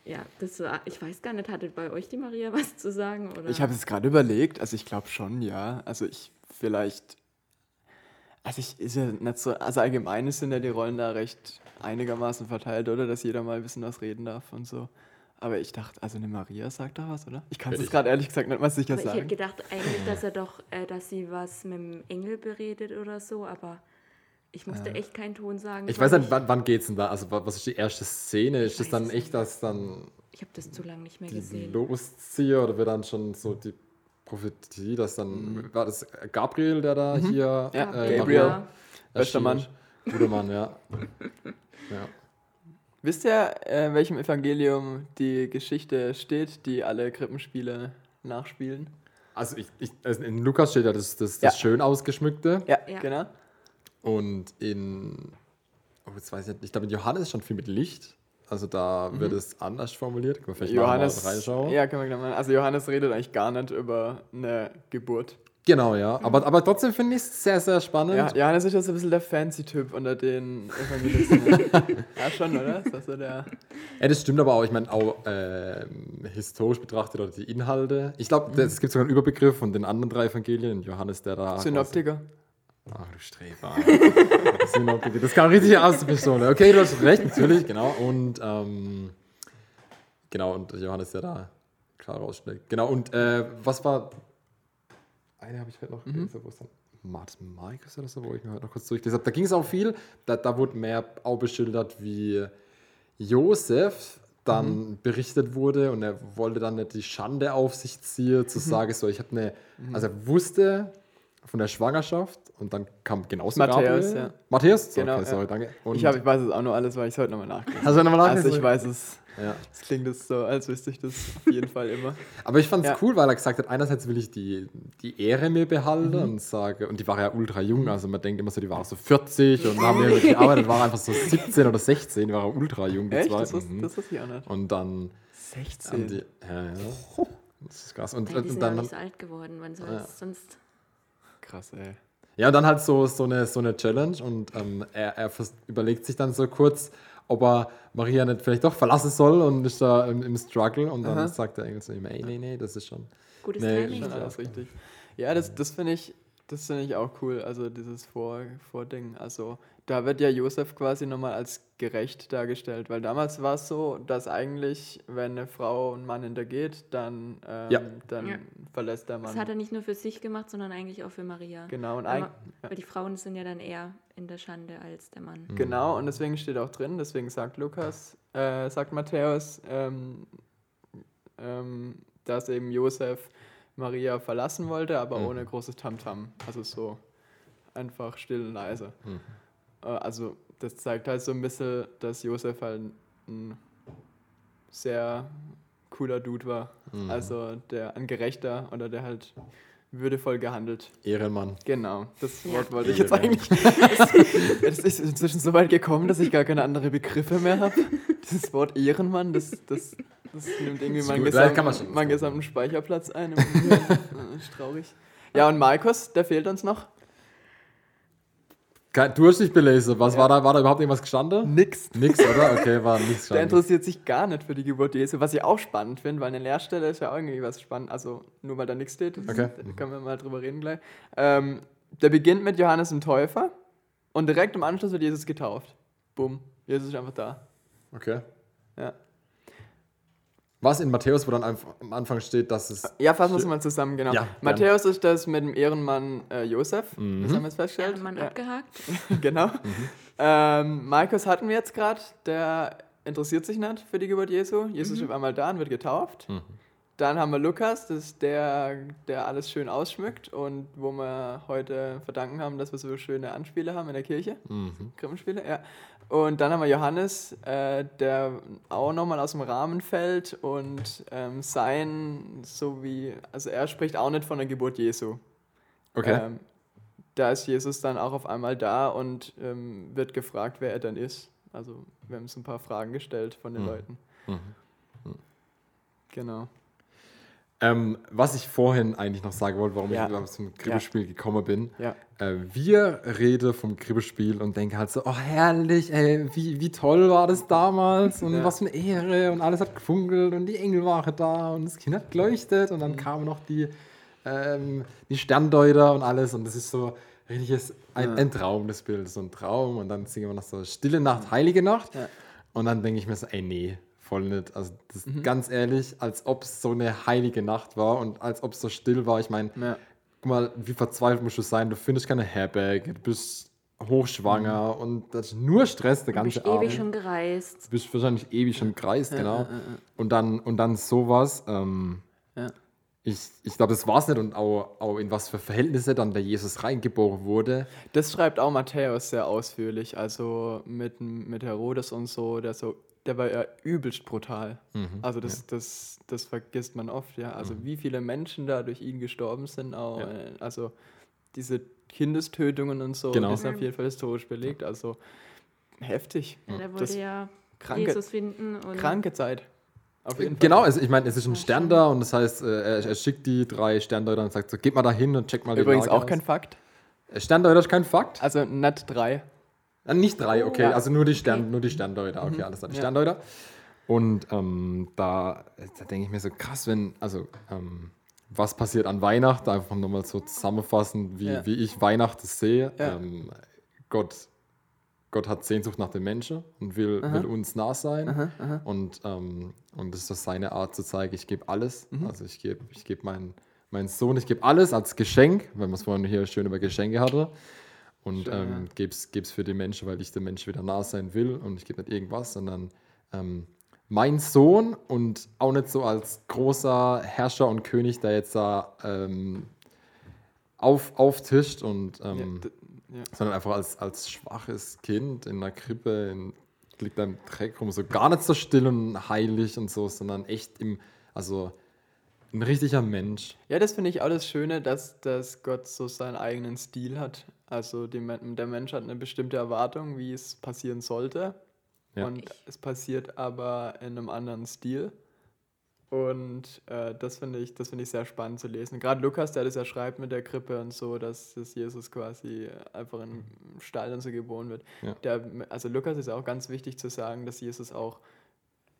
Ja, das war, ich weiß gar nicht, hatte bei euch die Maria was zu sagen? Oder? Ich habe es gerade überlegt, also ich glaube schon, ja. Also ich vielleicht. Also ich ist ja nicht so, also allgemein sind ja die Rollen da recht einigermaßen verteilt, oder? Dass jeder mal ein bisschen was reden darf und so. Aber ich dachte, also eine Maria sagt da was, oder? Ich kann es Ich- gerade ehrlich gesagt nicht mal sicher aber ich hätte sagen. gedacht eigentlich, dass er doch, äh, dass sie was mit dem Engel beredet oder so, aber ich musste echt keinen Ton sagen. Ich weiß nicht, wann, wann geht's denn da? Also, wa- was ist die erste Szene? Ist das dann echt, nicht. dass dann Ich habe das zu lange nicht mehr die gesehen. losziehe oder wird dann schon so die Prophetie, dass dann, war das Gabriel, der da hier. Ja, äh, Gabriel. Maria Bester Mann. Guter Mann, ja. ja. Wisst ihr, äh, in welchem Evangelium die Geschichte steht, die alle Krippenspiele nachspielen? Also, ich, ich, also in Lukas steht ja das, das, das Ja. schön ausgeschmückte. Ja, Ja. genau. Und in, oh, jetzt weiß ich nicht, ich glaube, in Johannes ist schon viel mit Licht. Also da wird es anders formuliert. Können wir vielleicht Johannes, mal reinschauen. ja, können wir gleich mal. Also Johannes redet eigentlich gar nicht über eine Geburt. Genau, ja. Aber, aber trotzdem finde ich es sehr, sehr spannend. Ja, Johannes ist ja so ein bisschen der Fancy-Typ unter den Evangelisten. ja, schon, oder? Ist das so der... Ja, das stimmt aber auch. Ich meine, auch ähm, historisch betrachtet oder die Inhalte. Ich glaube, es gibt sogar einen Überbegriff von den anderen drei Evangelien. Johannes, der da. Synoptiker. Ach, du Streber. Synoptiker. Das kam richtig aus der Pistole. Okay, du hast recht, natürlich, genau. Und, ähm, genau, und Johannes, der da klar rausschlägt. Genau, und äh, was war. Eine habe ich heute noch gelesen, wo es dann. Martin Markus oder so, wo ich mir heute noch kurz durchgelesen habe. Da ging es auch viel. Da, da wurde mehr auch beschildert, wie Josef dann berichtet wurde und er wollte dann nicht die Schande auf sich ziehen, zu sagen, so, ich habe eine. Also er wusste von der Schwangerschaft und dann kam genauso Matthäus, Gabriel. ja. Matthäus? So, Genau, okay, sorry, ja. danke. Und Ich, hab, ich weiß es auch nur alles, weil ich es heute nochmal nachgelesen Hast du nochmal Also ich weiß es. Ja. Es klingt jetzt so, als wüsste ich das auf jeden Fall immer. Aber ich fand es Ja. cool, weil er gesagt hat, einerseits will ich die, die Ehre mir behalten Mhm. und sage, und die war ja ultra jung, also man denkt immer so, die war so 40 und haben ja gearbeitet, war einfach so 17 oder 16, die war auch ultra jung, die Echt? zwei. Das wusste, Mhm. das wusste ich auch nicht. Und dann haben 16. die, ja, ja. Das ist krass. Und, die und sind ja dann, nicht so alt geworden. Wann soll es sonst. Krass, ey. ja, und dann halt so, so, eine, so eine Challenge und ähm, er, er überlegt sich dann so kurz, ob er Maria nicht vielleicht doch verlassen soll und ist da im, im Struggle und dann Aha. sagt der Engel zu ihm, ey, nee, nee, das ist schon. Gutes Nee, Timing. Schon alles richtig. Ja, das, das finde ich, Das finde ich auch cool, also dieses Vor Vording. Also da wird ja Josef quasi nochmal als gerecht dargestellt, weil damals war es so, dass eigentlich, wenn eine Frau einen Mann hintergeht, dann, ähm, Ja. dann Ja. verlässt der Das Mann. hat er nicht nur für sich gemacht, sondern eigentlich auch für Maria. Genau, und weil, eig ma- weil die Frauen sind ja dann eher in der Schande als der Mann. Genau, und deswegen steht auch drin, deswegen sagt Lukas, äh, sagt Matthäus, ähm, ähm, dass eben Josef Maria verlassen wollte, aber ohne großes Tamtam. Also so einfach still und leise. Äh, also das zeigt halt so ein bisschen, dass Josef halt ein sehr cooler Dude war. Also der ein Gerechter oder der halt würdevoll gehandelt. Ehrenmann. Genau, das. Wort wollte ich jetzt eigentlich. Es ist inzwischen so weit gekommen, dass ich gar keine anderen Begriffe mehr habe. Dieses Wort Ehrenmann, das, das, das nimmt irgendwie meinen, gut, da kann gesam man schon- meinen gesamten Speicherplatz ein. Das ist traurig. Ja, und Markus, der fehlt uns noch. Du hast dich belesen. Was Ja. war da? War da überhaupt irgendwas gestanden? Nix. Nix, oder? Okay, war nichts Der gestanden. interessiert sich gar nicht für die Geburt Jesu, was ich auch spannend finde, weil eine Lehrstelle ist ja auch irgendwie was spannend. Also nur weil da nichts steht, Okay. da können wir mal drüber reden gleich. Ähm, der beginnt mit Johannes dem Täufer und direkt im Anschluss wird Jesus getauft. Bumm, Jesus ist einfach da. Okay. Ja. Was in Matthäus, wo dann einfach am Anfang steht, dass es. Ja, fassen wir es mal zusammen, genau. Ja, Matthäus ist das mit dem Ehrenmann äh, Josef, das haben wir jetzt festgestellt. Mann Ja, abgehakt. genau. Mhm. Ähm, Markus hatten wir jetzt gerade, der interessiert sich nicht für die Geburt Jesu. Jesus ist Mhm. auf einmal da und wird getauft. Dann haben wir Lukas, das ist der, der alles schön ausschmückt und wo wir heute verdanken haben, dass wir so schöne Anspiele haben in der Kirche. Mhm. Krippenspiele, ja. Und dann haben wir Johannes, äh, der auch nochmal aus dem Rahmen fällt und ähm, sein, so wie, also er spricht auch nicht von der Geburt Jesu. Okay. Ähm, da ist Jesus dann auch auf einmal da und ähm, wird gefragt, wer er dann ist. Also wir haben so ein paar Fragen gestellt von den Mhm. Leuten. Genau. Ähm, was ich vorhin eigentlich noch sagen wollte, warum Ja. ich zum Kribbespiel gekommen bin. Ja. Äh, wir reden vom Kribbespiel und denken halt so, oh herrlich, ey, wie, wie toll war das damals und Ja. was für eine Ehre und alles hat gefunkelt und die Engel waren da und das Kind hat geleuchtet und dann Mhm. kamen noch die, ähm, die Sterndeuter und alles und das ist so richtiges, ein, Ja. ein Traum, das Bild, so ein Traum und dann singen wir noch so Stille Nacht, Heilige Nacht Ja. und dann denke ich mir so, ey nee, voll nicht, also das Mhm. ganz ehrlich, als ob es so eine heilige Nacht war und als ob es so still war, ich meine, Ja. guck mal, wie verzweifelt musst du sein, du findest keine Herberge, du bist hochschwanger und das ist nur Stress der Du bist ganze Abend. ewig schon gereist. Du bist wahrscheinlich ewig schon kreist, genau. ja, ja. Und, dann, und dann sowas. Ähm, Ja. Ich, ich glaube, das war es nicht und auch, auch in was für Verhältnisse dann der Jesus reingeboren wurde. Das schreibt auch Matthäus sehr ausführlich. Also mit, mit Herodes und so, der so, der war ja übelst brutal. Mhm. Also das, das, das vergisst man oft, ja. Also wie viele Menschen da durch ihn gestorben sind, auch, Ja. also diese Kindestötungen und so, Genau. das ist auf jeden Fall historisch belegt. Also heftig. Ja, der Das- wollte ja Kranke, Jesus finden. Und kranke Zeit. Auf jeden Fall. Genau, also ich meine, es ist ein Stern da und das heißt, äh, er, er schickt die drei Sterndeuter und sagt so, geht mal da hin und checkt mal die Übrigens auch kein. Fakt. Äh, Sterndeuter ist kein Fakt. Also nicht drei. Ah, nicht drei, okay, Ja. also nur die, Stern, Okay. nur die Sterndeuter, okay, alles klar, die Ja. Sterndeuter. Und ähm, da, da denke ich mir so krass, wenn, also, ähm, was passiert an Weihnachten, einfach nochmal so zusammenfassen, wie, Ja. wie ich Weihnachten sehe. Ähm, Gott, Gott hat Sehnsucht nach den Menschen und will, will uns nah sein. Und, ähm, und das ist das seine Art zu zeigen, ich gebe alles. Mhm. Also ich gebe ich geb meinen meinen Sohn, ich gebe alles als Geschenk, weil man es vorhin hier schön über Geschenke hatte. Und Schön, ähm, gebe es für die Menschen, weil ich den Menschen wieder nah sein will. Und ich gebe nicht irgendwas, sondern ähm, mein Sohn und auch nicht so als großer Herrscher und König, der jetzt da ähm, auf, auftischt und Ja, ähm, d- ja. sondern einfach als, als schwaches Kind in einer Krippe, in, liegt da im Dreck rum, so gar nicht so still und heilig und so, sondern echt im, also ein richtiger Mensch. Ja, das finde ich auch das Schöne, dass, dass Gott so seinen eigenen Stil hat. Also die, der Mensch hat eine bestimmte Erwartung, wie es passieren sollte. Ja. Und es passiert aber in einem anderen Stil. Und äh, das finde ich, das finde ich sehr spannend zu lesen. Gerade Lukas, der das ja schreibt mit der Krippe und so, dass, dass Jesus quasi einfach in Stall und so geboren wird. Ja. Der, also Lukas ist auch ganz wichtig zu sagen, dass Jesus auch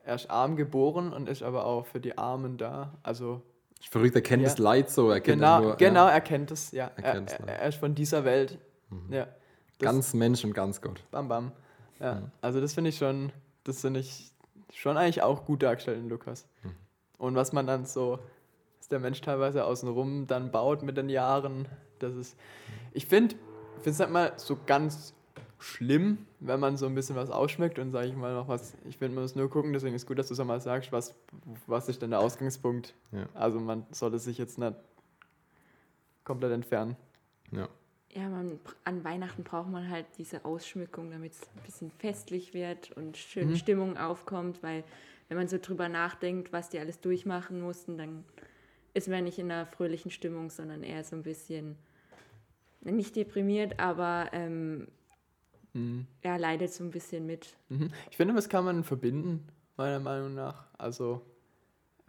er ist arm geboren und ist aber auch für die Armen da. Also Verrückt, er kennt Ja. das Leid so. Er kennt Genau, nur, genau, Ja, er kennt es, ja. Er Er, er, er ist von dieser Welt. Ja. Das, ganz Mensch und ganz Gott. Bam, bam. Ja. Mhm. Also das finde ich schon, das finde ich schon eigentlich auch gut dargestellt in Lukas. Mhm. Und was man dann so, was der Mensch teilweise außenrum dann baut mit den Jahren, das ist, ich finde, ich finde es nicht mal so ganz schlimm, wenn man so ein bisschen was ausschmeckt und sage ich mal noch was, ich finde, man muss nur gucken, deswegen ist gut, dass du es mal sagst, was, was ist denn der Ausgangspunkt? Ja. Also man sollte sich jetzt nicht komplett entfernen. Ja. Ja, man, an Weihnachten braucht man halt diese Ausschmückung, damit es ein bisschen festlich wird und schön Mhm. Stimmung aufkommt, weil wenn man so drüber nachdenkt, was die alles durchmachen mussten, dann ist man nicht in einer fröhlichen Stimmung, sondern eher so ein bisschen, nicht deprimiert, aber ähm, Mhm. er leidet so ein bisschen mit. Mhm. Ich finde, das kann man verbinden, meiner Meinung nach. Also,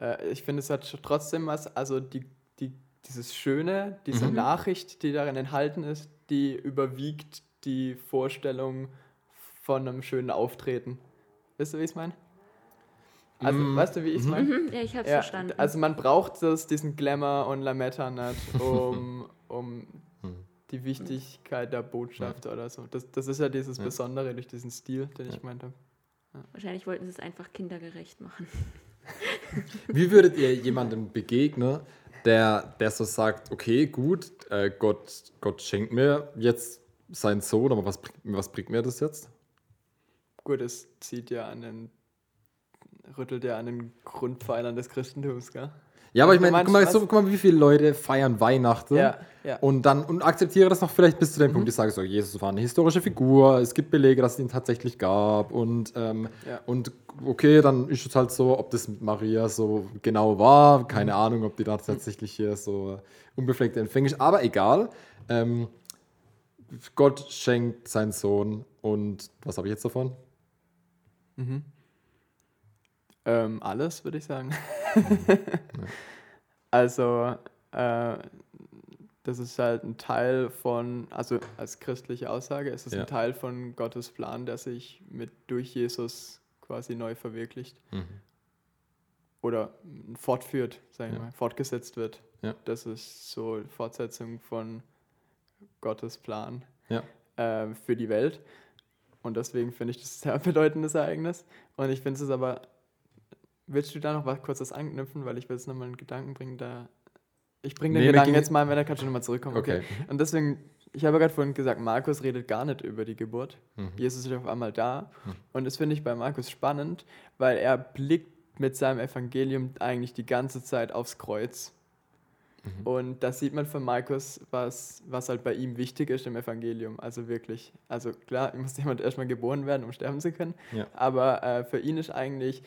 äh, ich finde, es hat schon trotzdem was, also die, die, dieses Schöne, diese Mhm. Nachricht, die darin enthalten ist, die überwiegt die Vorstellung von einem schönen Auftreten. Wisst ihr, wie ich es meine? Also, Mm, weißt du, wie ich es meine? Mhm, ja, ich habe es Ja, verstanden. also man braucht das, diesen Glamour und Lametta nicht, um, um Hm. die Wichtigkeit der Botschaft oder so. Das, das ist ja dieses Ja. Besondere durch diesen Stil, den ich Ja. gemeint habe. Wahrscheinlich wollten sie es einfach kindergerecht machen. Wie würdet ihr jemandem begegnen, der, der so sagt, okay, gut, äh, Gott, Gott schenkt mir jetzt seinen Sohn, aber was, was bringt mir das jetzt? Gut, es zieht ja an den, rüttelt ja an den Grundpfeilern des Christentums, gell? Ja, aber ich Du meine, guck mal, so, guck mal, wie viele Leute feiern Weihnachten Ja, ja. und dann und akzeptiere das noch vielleicht bis zu dem Punkt, ich sage so, Jesus war eine historische Figur, es gibt Belege, dass es ihn tatsächlich gab und, ähm, Ja. und okay, dann ist es halt so, ob das mit Maria so genau war, keine Ahnung, ob die da tatsächlich hier so unbefleckt empfänglich ist, aber egal. Ähm, Gott schenkt seinen Sohn und was habe ich jetzt davon? Mhm. Ähm, alles, würde ich sagen. also, äh, das ist halt ein Teil von, also als christliche Aussage, ist es Ja. ein Teil von Gottes Plan, der sich mit durch Jesus quasi neu verwirklicht. Oder mm, fortführt, sagen wir Ja. mal, fortgesetzt wird. Ja. Das ist so Fortsetzung von Gottes Plan äh, für die Welt. Und deswegen finde ich das ein sehr bedeutendes Ereignis. Und ich finde es aber, willst du da noch was kurzes anknüpfen, weil ich will jetzt nochmal einen Gedanken bringen, da ich bringe den Nee, Gedanken jetzt mal, wenn er kann schon nochmal zurückkommen. Okay. Und deswegen, ich habe gerade vorhin gesagt, Markus redet gar nicht über die Geburt. Mhm. Jesus ist auf einmal da. Und das finde ich bei Markus spannend, weil er blickt mit seinem Evangelium eigentlich die ganze Zeit aufs Kreuz. Mhm. Und da sieht man von Markus, was, was halt bei ihm wichtig ist im Evangelium. Also wirklich. Also klar, muss jemand erstmal geboren werden, um sterben zu können. Ja. Aber äh, für ihn ist eigentlich,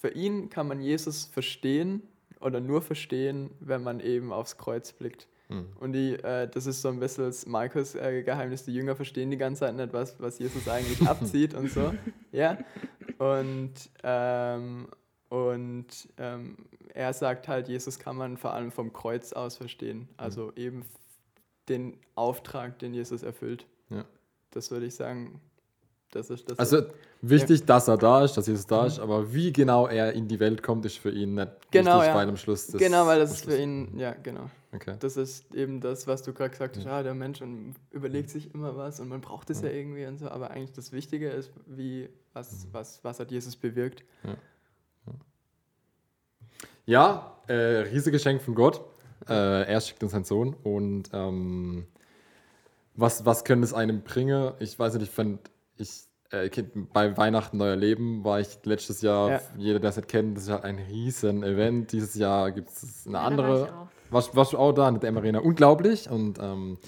für ihn kann man Jesus verstehen oder nur verstehen, wenn man eben aufs Kreuz blickt. Mhm. Und die, äh, das ist so ein bisschen das Markus-Geheimnis. die Jünger verstehen die ganze Zeit nicht, was, was Jesus eigentlich abzieht und so. Ja. Und, ähm, und ähm, er sagt halt, Jesus kann man vor allem vom Kreuz aus verstehen. Also eben f- den Auftrag, den Jesus erfüllt. Ja. Das würde ich sagen, das ist das. Also wichtig, dass er da ist, dass Jesus da ist, aber wie genau er in die Welt kommt, ist für ihn nicht Genau, wichtig, ja. weil am Schluss das genau, weil das ist für ihn, ja, genau. Okay. Das ist eben das, was du gerade gesagt hast. Ah, der Mensch und überlegt sich immer was und man braucht es ja irgendwie und so. Aber eigentlich das Wichtige ist, wie, was, was, was hat Jesus bewirkt. Ja, äh, Riesengeschenk von Gott. Äh, er schickt uns seinen Sohn und ähm, was, was könnte es einem bringen? Ich weiß nicht, ich fand, ich äh, bei Weihnachten Neuer Leben war ich letztes Jahr, Ja. jeder, der es nicht kennt, das ist halt ein riesen Event. Dieses Jahr gibt es eine Ja, da war andere. ich auch. Warst, warst du auch da in der Arena? Unglaublich. Und ähm,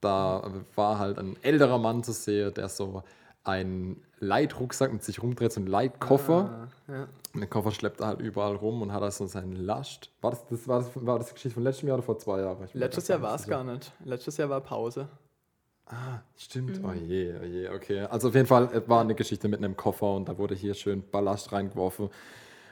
da war halt ein älterer Mann zu sehen, der so einen Leitrucksack mit sich rumdreht, so einen Leitkoffer. Ah, ja. Und den Koffer schleppt er halt überall rum und hat da so seinen Last. War das, das, war das, war das Geschichte von letztem Jahr oder vor zwei Jahren? Letztes Jahr war es gar nicht. Letztes Jahr war Pause. Ah, stimmt. Oh je, oh je, okay. Also auf jeden Fall es war eine Geschichte mit einem Koffer und da wurde hier schön Ballast reingeworfen.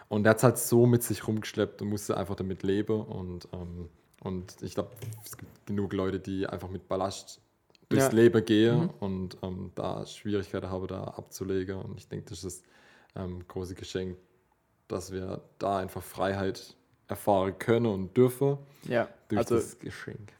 Und er hat es halt so mit sich rumgeschleppt und musste einfach damit leben. Und, ähm, und ich glaube, es gibt genug Leute, die einfach mit Ballast durchs Ja. Leben gehen Mhm. und ähm, da Schwierigkeiten haben, da abzulegen. Und ich denke, das ist das ähm, große Geschenk, dass wir da einfach Freiheit erfahren können und dürfen Ja, durch also das Geschenk.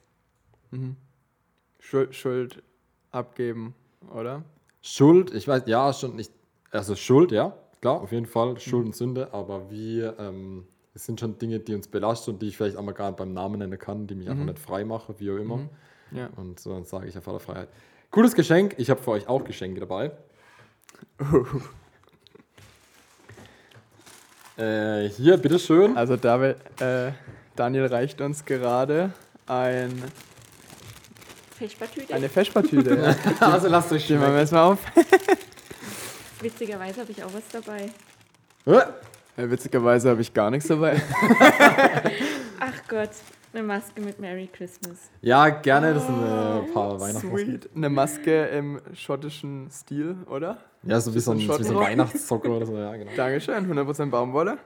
Schuld, Schuld abgeben, oder? Schuld, ich weiß, ja, schon nicht, also Schuld, ja, klar, auf jeden Fall, Schuld und Sünde, aber wir, ähm, es sind schon Dinge, die uns belasten und die ich vielleicht auch mal gar nicht beim Namen nennen kann, die mich einfach nicht frei machen, wie auch immer. Ja. Und so dann sage ich einfach der Freiheit. Cooles Geschenk, ich habe für euch auch Geschenke dabei. Äh, hier, bitteschön. Also David, äh, Daniel reicht uns gerade ein, Fischbartüte. eine ja. Also lasst euch Stehen wir schmecken. erstmal auf. Witzigerweise habe ich auch was dabei. Ja, witzigerweise habe ich gar nichts dabei. Ach Gott, eine Maske mit Merry Christmas. Ja, gerne, das sind ein äh, paar Weihnachtsmasken. Sweet. Eine Maske im schottischen Stil, oder? Ja, so wie so ein, Bisschen so wie so ein. Weihnachtszocker oder so, ja, genau. Dankeschön, 100% Baumwolle.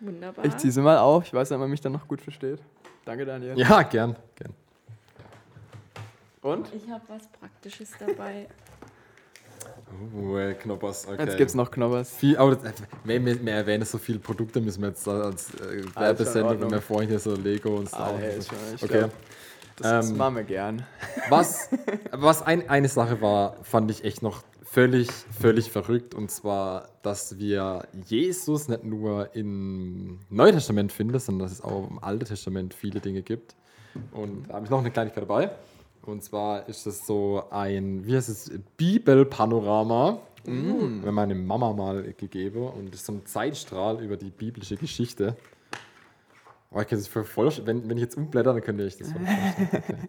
Wunderbar. Ich ziehe sie mal auf. Ich weiß nicht, ob man mich dann noch gut versteht. Danke, Daniel. Ja, gern, gern. Und? Ich habe was Praktisches dabei. Uh, äh, Knoppers, okay. Jetzt gibt's noch Knoppers. Viel, aber das, wir, wir, wir erwähnen so viele Produkte, müssen wir jetzt da als äh, in Werbesendung, wenn wir vorhin hier so Lego und Star Ah, Wars ey, und ist so. schon- ich Okay. glaub, das Ähm, machen wir gern. Was, was ein, eine Sache war, fand ich echt noch völlig, völlig verrückt. Und zwar, dass wir Jesus nicht nur im Neuen Testament finden, sondern dass es auch im Alten Testament viele Dinge gibt. Und da habe ich noch eine Kleinigkeit dabei. Und zwar ist das so ein, wie heißt es, Bibelpanorama. Mm. Wenn meine Mama mal gegeben. Und das ist so ein Zeitstrahl über die biblische Geschichte. Aber ich kann es für voll, wenn, wenn ich jetzt umblätter, dann könnt ihr euch das vorstellen.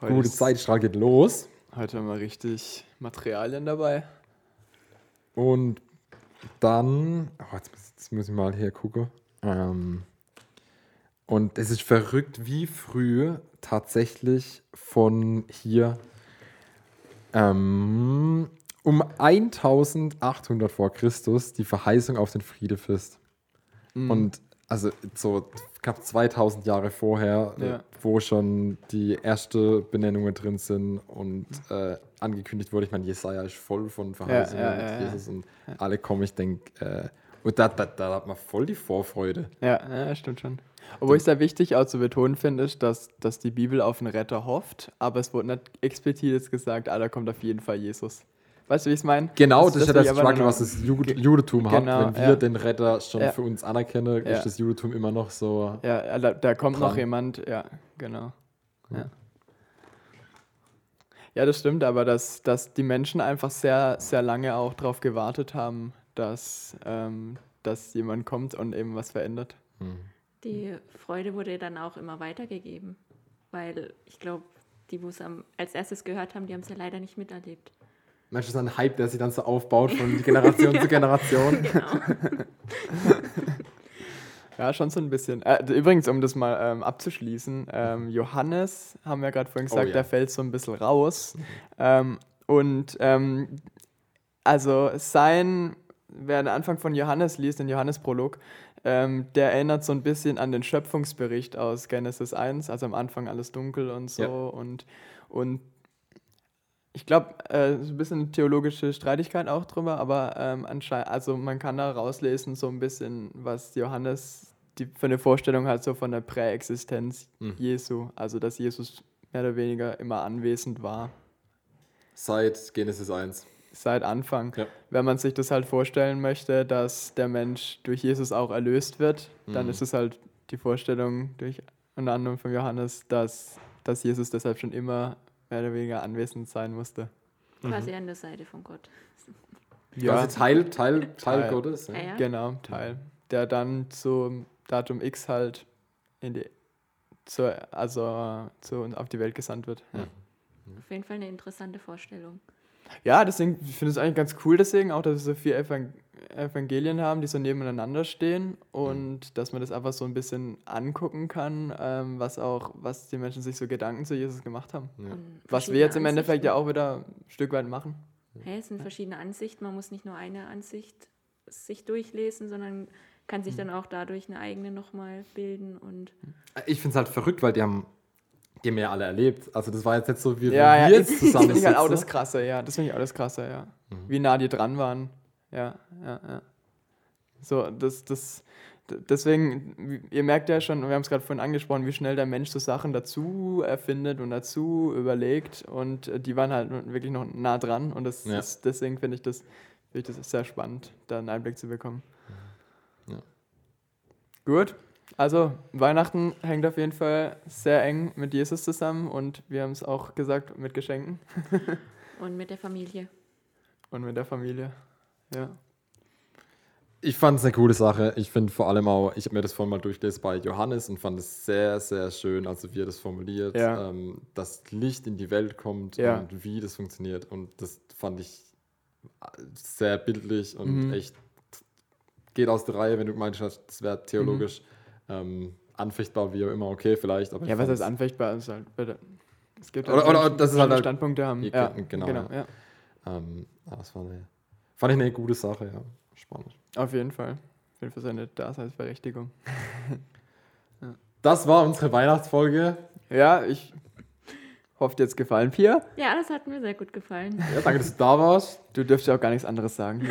Heute, Gute Zeitstrahl geht los. heute haben wir richtig Materialien dabei. Und dann, oh, jetzt, muss, jetzt muss ich mal hier gucken. Ähm, und es ist verrückt, wie früh tatsächlich von hier ähm, um 1800 vor Christus die Verheißung auf den Friedefürst. Und also so knapp 2000 Jahre vorher, äh, Ja. wo schon die erste Benennungen drin sind und äh, angekündigt wurde. Ich meine, Jesaja ist voll von Verheißungen ja, mit ja, ja. Jesus und alle kommen. Ich denke, äh, und da, da, da hat man voll die Vorfreude. Ja, ja stimmt schon. Obwohl ich es sehr wichtig auch zu betonen finde, ist, dass, dass die Bibel auf einen Retter hofft, aber es wurde nicht explizit jetzt gesagt, ah, da kommt auf jeden Fall Jesus. Weißt du, wie ich es meine? Genau, das, ist ja das Struggle, was das Jude, Judentum hat. Genau, Wenn wir ja. den Retter schon Ja. für uns anerkennen, Ja. ist das Judentum immer noch so. Ja, da, da kommt noch Dran. jemand, ja, genau. Ja. ja, das stimmt, aber dass, dass die Menschen einfach sehr, sehr lange auch darauf gewartet haben, dass, ähm, dass jemand kommt und eben was verändert. Die Freude wurde dann auch immer weitergegeben, weil ich glaube, die, wo es als erstes gehört haben, die haben es ja leider nicht miterlebt. Manchmal ist ein Hype, der sich dann so aufbaut von Generation zu Generation. Genau. Ja, schon so ein bisschen. Äh, übrigens, um das mal ähm, abzuschließen, ähm, Johannes, haben wir gerade vorhin gesagt, Oh ja. der fällt so ein bisschen raus. Ähm, und ähm, also sein, wer den Anfang von Johannes liest, den Johannesprolog, ähm, der erinnert so ein bisschen an den Schöpfungsbericht aus Genesis 1, also am Anfang alles dunkel und so. Ja. Und, und ich glaube, äh, so ein bisschen theologische Streitigkeit auch drüber, aber ähm, anscheinend, also man kann da rauslesen, so ein bisschen, was Johannes die, für eine Vorstellung hat, so von der Präexistenz Mhm. Jesu. Also, dass Jesus mehr oder weniger immer anwesend war, Seit Genesis 1. seit Anfang. Ja. Wenn man sich das halt vorstellen möchte, dass der Mensch durch Jesus auch erlöst wird, dann Mhm. ist es halt die Vorstellung durch unter anderem von Johannes, dass, dass Jesus deshalb schon immer mehr oder weniger anwesend sein musste. Quasi an der Seite von Gott. Ja. Quasi Teil, Teil, Teil Teil. Gottes. Ja. Ja, ja. Genau, Teil. Der dann zum Datum X halt in die, zur, also zu, auf die Welt gesandt wird. Ja, Auf jeden Fall eine interessante Vorstellung. Ja deswegen ich finde ich es eigentlich ganz cool, deswegen auch, dass wir so vier Evang Evangelien haben, die so nebeneinander stehen und dass man das einfach so ein bisschen angucken kann, ähm, was auch, was die Menschen sich so Gedanken zu Jesus gemacht haben. Ja. Was wir jetzt im Endeffekt ja auch wieder ein Stück weit machen. Hey, es sind verschiedene Ansichten. Man muss nicht nur eine Ansicht sich durchlesen, sondern kann Mhm. sich dann auch dadurch eine eigene nochmal bilden. Und Ich finde es halt verrückt, weil die haben, die haben ja alle erlebt. Also das war jetzt nicht so, wie Ja, ja, wir das jetzt finde zusammen ich halt auch das. Krasse, ja. Das finde ich auch das Krasse, ja. Wie nah die dran waren. Ja, ja, ja. So, das, das, Deswegen, ihr merkt ja schon, wir haben es gerade vorhin angesprochen, wie schnell der Mensch so Sachen dazu erfindet und dazu überlegt. Und äh, die waren halt wirklich noch nah dran. Und das Ja. ist, deswegen finde ich, das, find ich das sehr spannend, da einen Einblick zu bekommen. Ja. Gut. Also, Weihnachten hängt auf jeden Fall sehr eng mit Jesus zusammen und wir haben es auch gesagt mit Geschenken Und mit der Familie. und mit der Familie. Ja. Ich fand es eine coole Sache. Ich finde vor allem auch, ich habe mir das vorhin mal durchgelesen bei Johannes und fand es sehr, sehr schön, also wie er das formuliert, Ja. ähm, dass Licht in die Welt kommt Ja. und wie das funktioniert. Und das fand ich sehr bildlich und Mhm. echt geht aus der Reihe, wenn du gemeint hast, das wäre theologisch ähm, anfechtbar, wie auch immer, okay, vielleicht. Aber Ja, was heißt anfechtbar? Ist halt, bitte. es gibt Oder- halt oder das ist halt- verschiedene Standpunkte haben. Ja, Ja, genau, genau. ja. Ja. Ähm, ja, das war eine, fand ich eine gute Sache, ja. Spannend. Auf jeden Fall. Auf jeden Fall seine Daseinsberechtigung. Das war unsere Weihnachtsfolge. Ja, ich hoffe, dir jetzt gefallen, Pia. Ja, das hat mir sehr gut gefallen. Ja, danke, dass du da warst. Du dürfst ja auch gar nichts anderes sagen.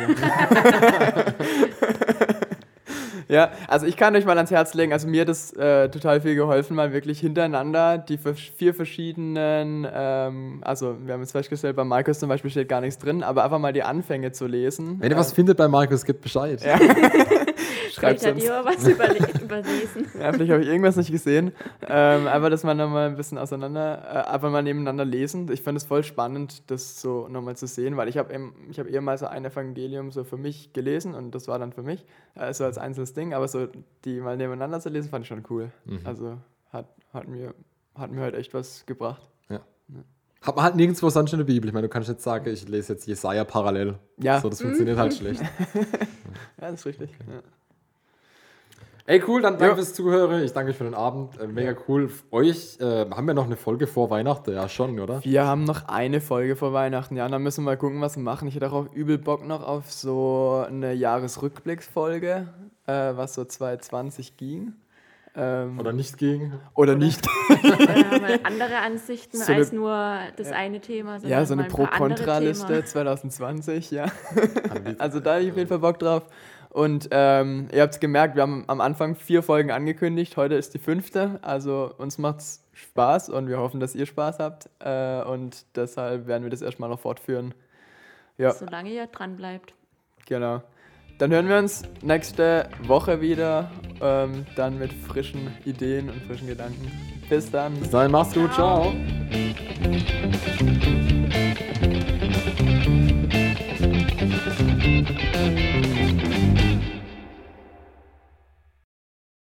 Ja, also ich kann euch mal ans Herz legen, also mir hat das äh, total viel geholfen, mal wirklich hintereinander die vier verschiedenen, ähm, also wir haben jetzt festgestellt, bei Markus zum Beispiel steht gar nichts drin, aber einfach mal die Anfänge zu lesen. Wenn ihr was findet bei Markus, gebt Bescheid. Ja. Schreibt uns. ihr was überle- überlesen. Ja, vielleicht habe ich irgendwas nicht gesehen. Ähm, einfach, dass man nochmal ein bisschen auseinander, äh, einfach mal nebeneinander lesen. Ich fand es voll spannend, das so nochmal zu sehen, weil ich habe ich hab eher mal so ein Evangelium so für mich gelesen und das war dann für mich, äh, so als einzelnes Ding, aber so die mal nebeneinander zu lesen, fand ich schon cool. Also hat, hat, mir, hat mir halt echt was gebracht. Hat man halt nirgendwo sonst in der Bibel. Ich meine, du kannst jetzt sagen, ich lese jetzt Jesaja parallel. Ja. So, das funktioniert halt schlecht. Ja, das ist richtig. Ja. Ey, cool, dann danke Ja. fürs Zuhören. Ich danke euch für den Abend. Äh, mega cool. Euch, äh, haben wir noch eine Folge vor Weihnachten? Ja, schon, oder? Wir haben noch eine Folge vor Weihnachten, ja, und dann müssen wir mal gucken, was wir machen. Ich hätte auch übel Bock noch auf so eine Jahresrückblicksfolge, äh, was so 2020 ging. Ähm, Oder nicht gegen? oder nicht. Äh, mal andere Ansichten So eine- als nur das eine Thema. ja, so eine Pro-Kontra-Liste Themen. 2020, ja. Also da habe ich auf jeden Fall Bock drauf. Und ähm, ihr habt es gemerkt, wir haben am Anfang vier Folgen angekündigt. Heute ist die fünfte. Also uns macht's Spaß und wir hoffen, dass ihr Spaß habt. Äh, und deshalb werden wir das erstmal noch fortführen. Ja, Solange ihr dran bleibt. genau. Dann hören wir uns nächste Woche wieder. Ähm, dann mit frischen Ideen und frischen Gedanken. Bis dann. Bis dahin, mach's gut, ciao. Ciao.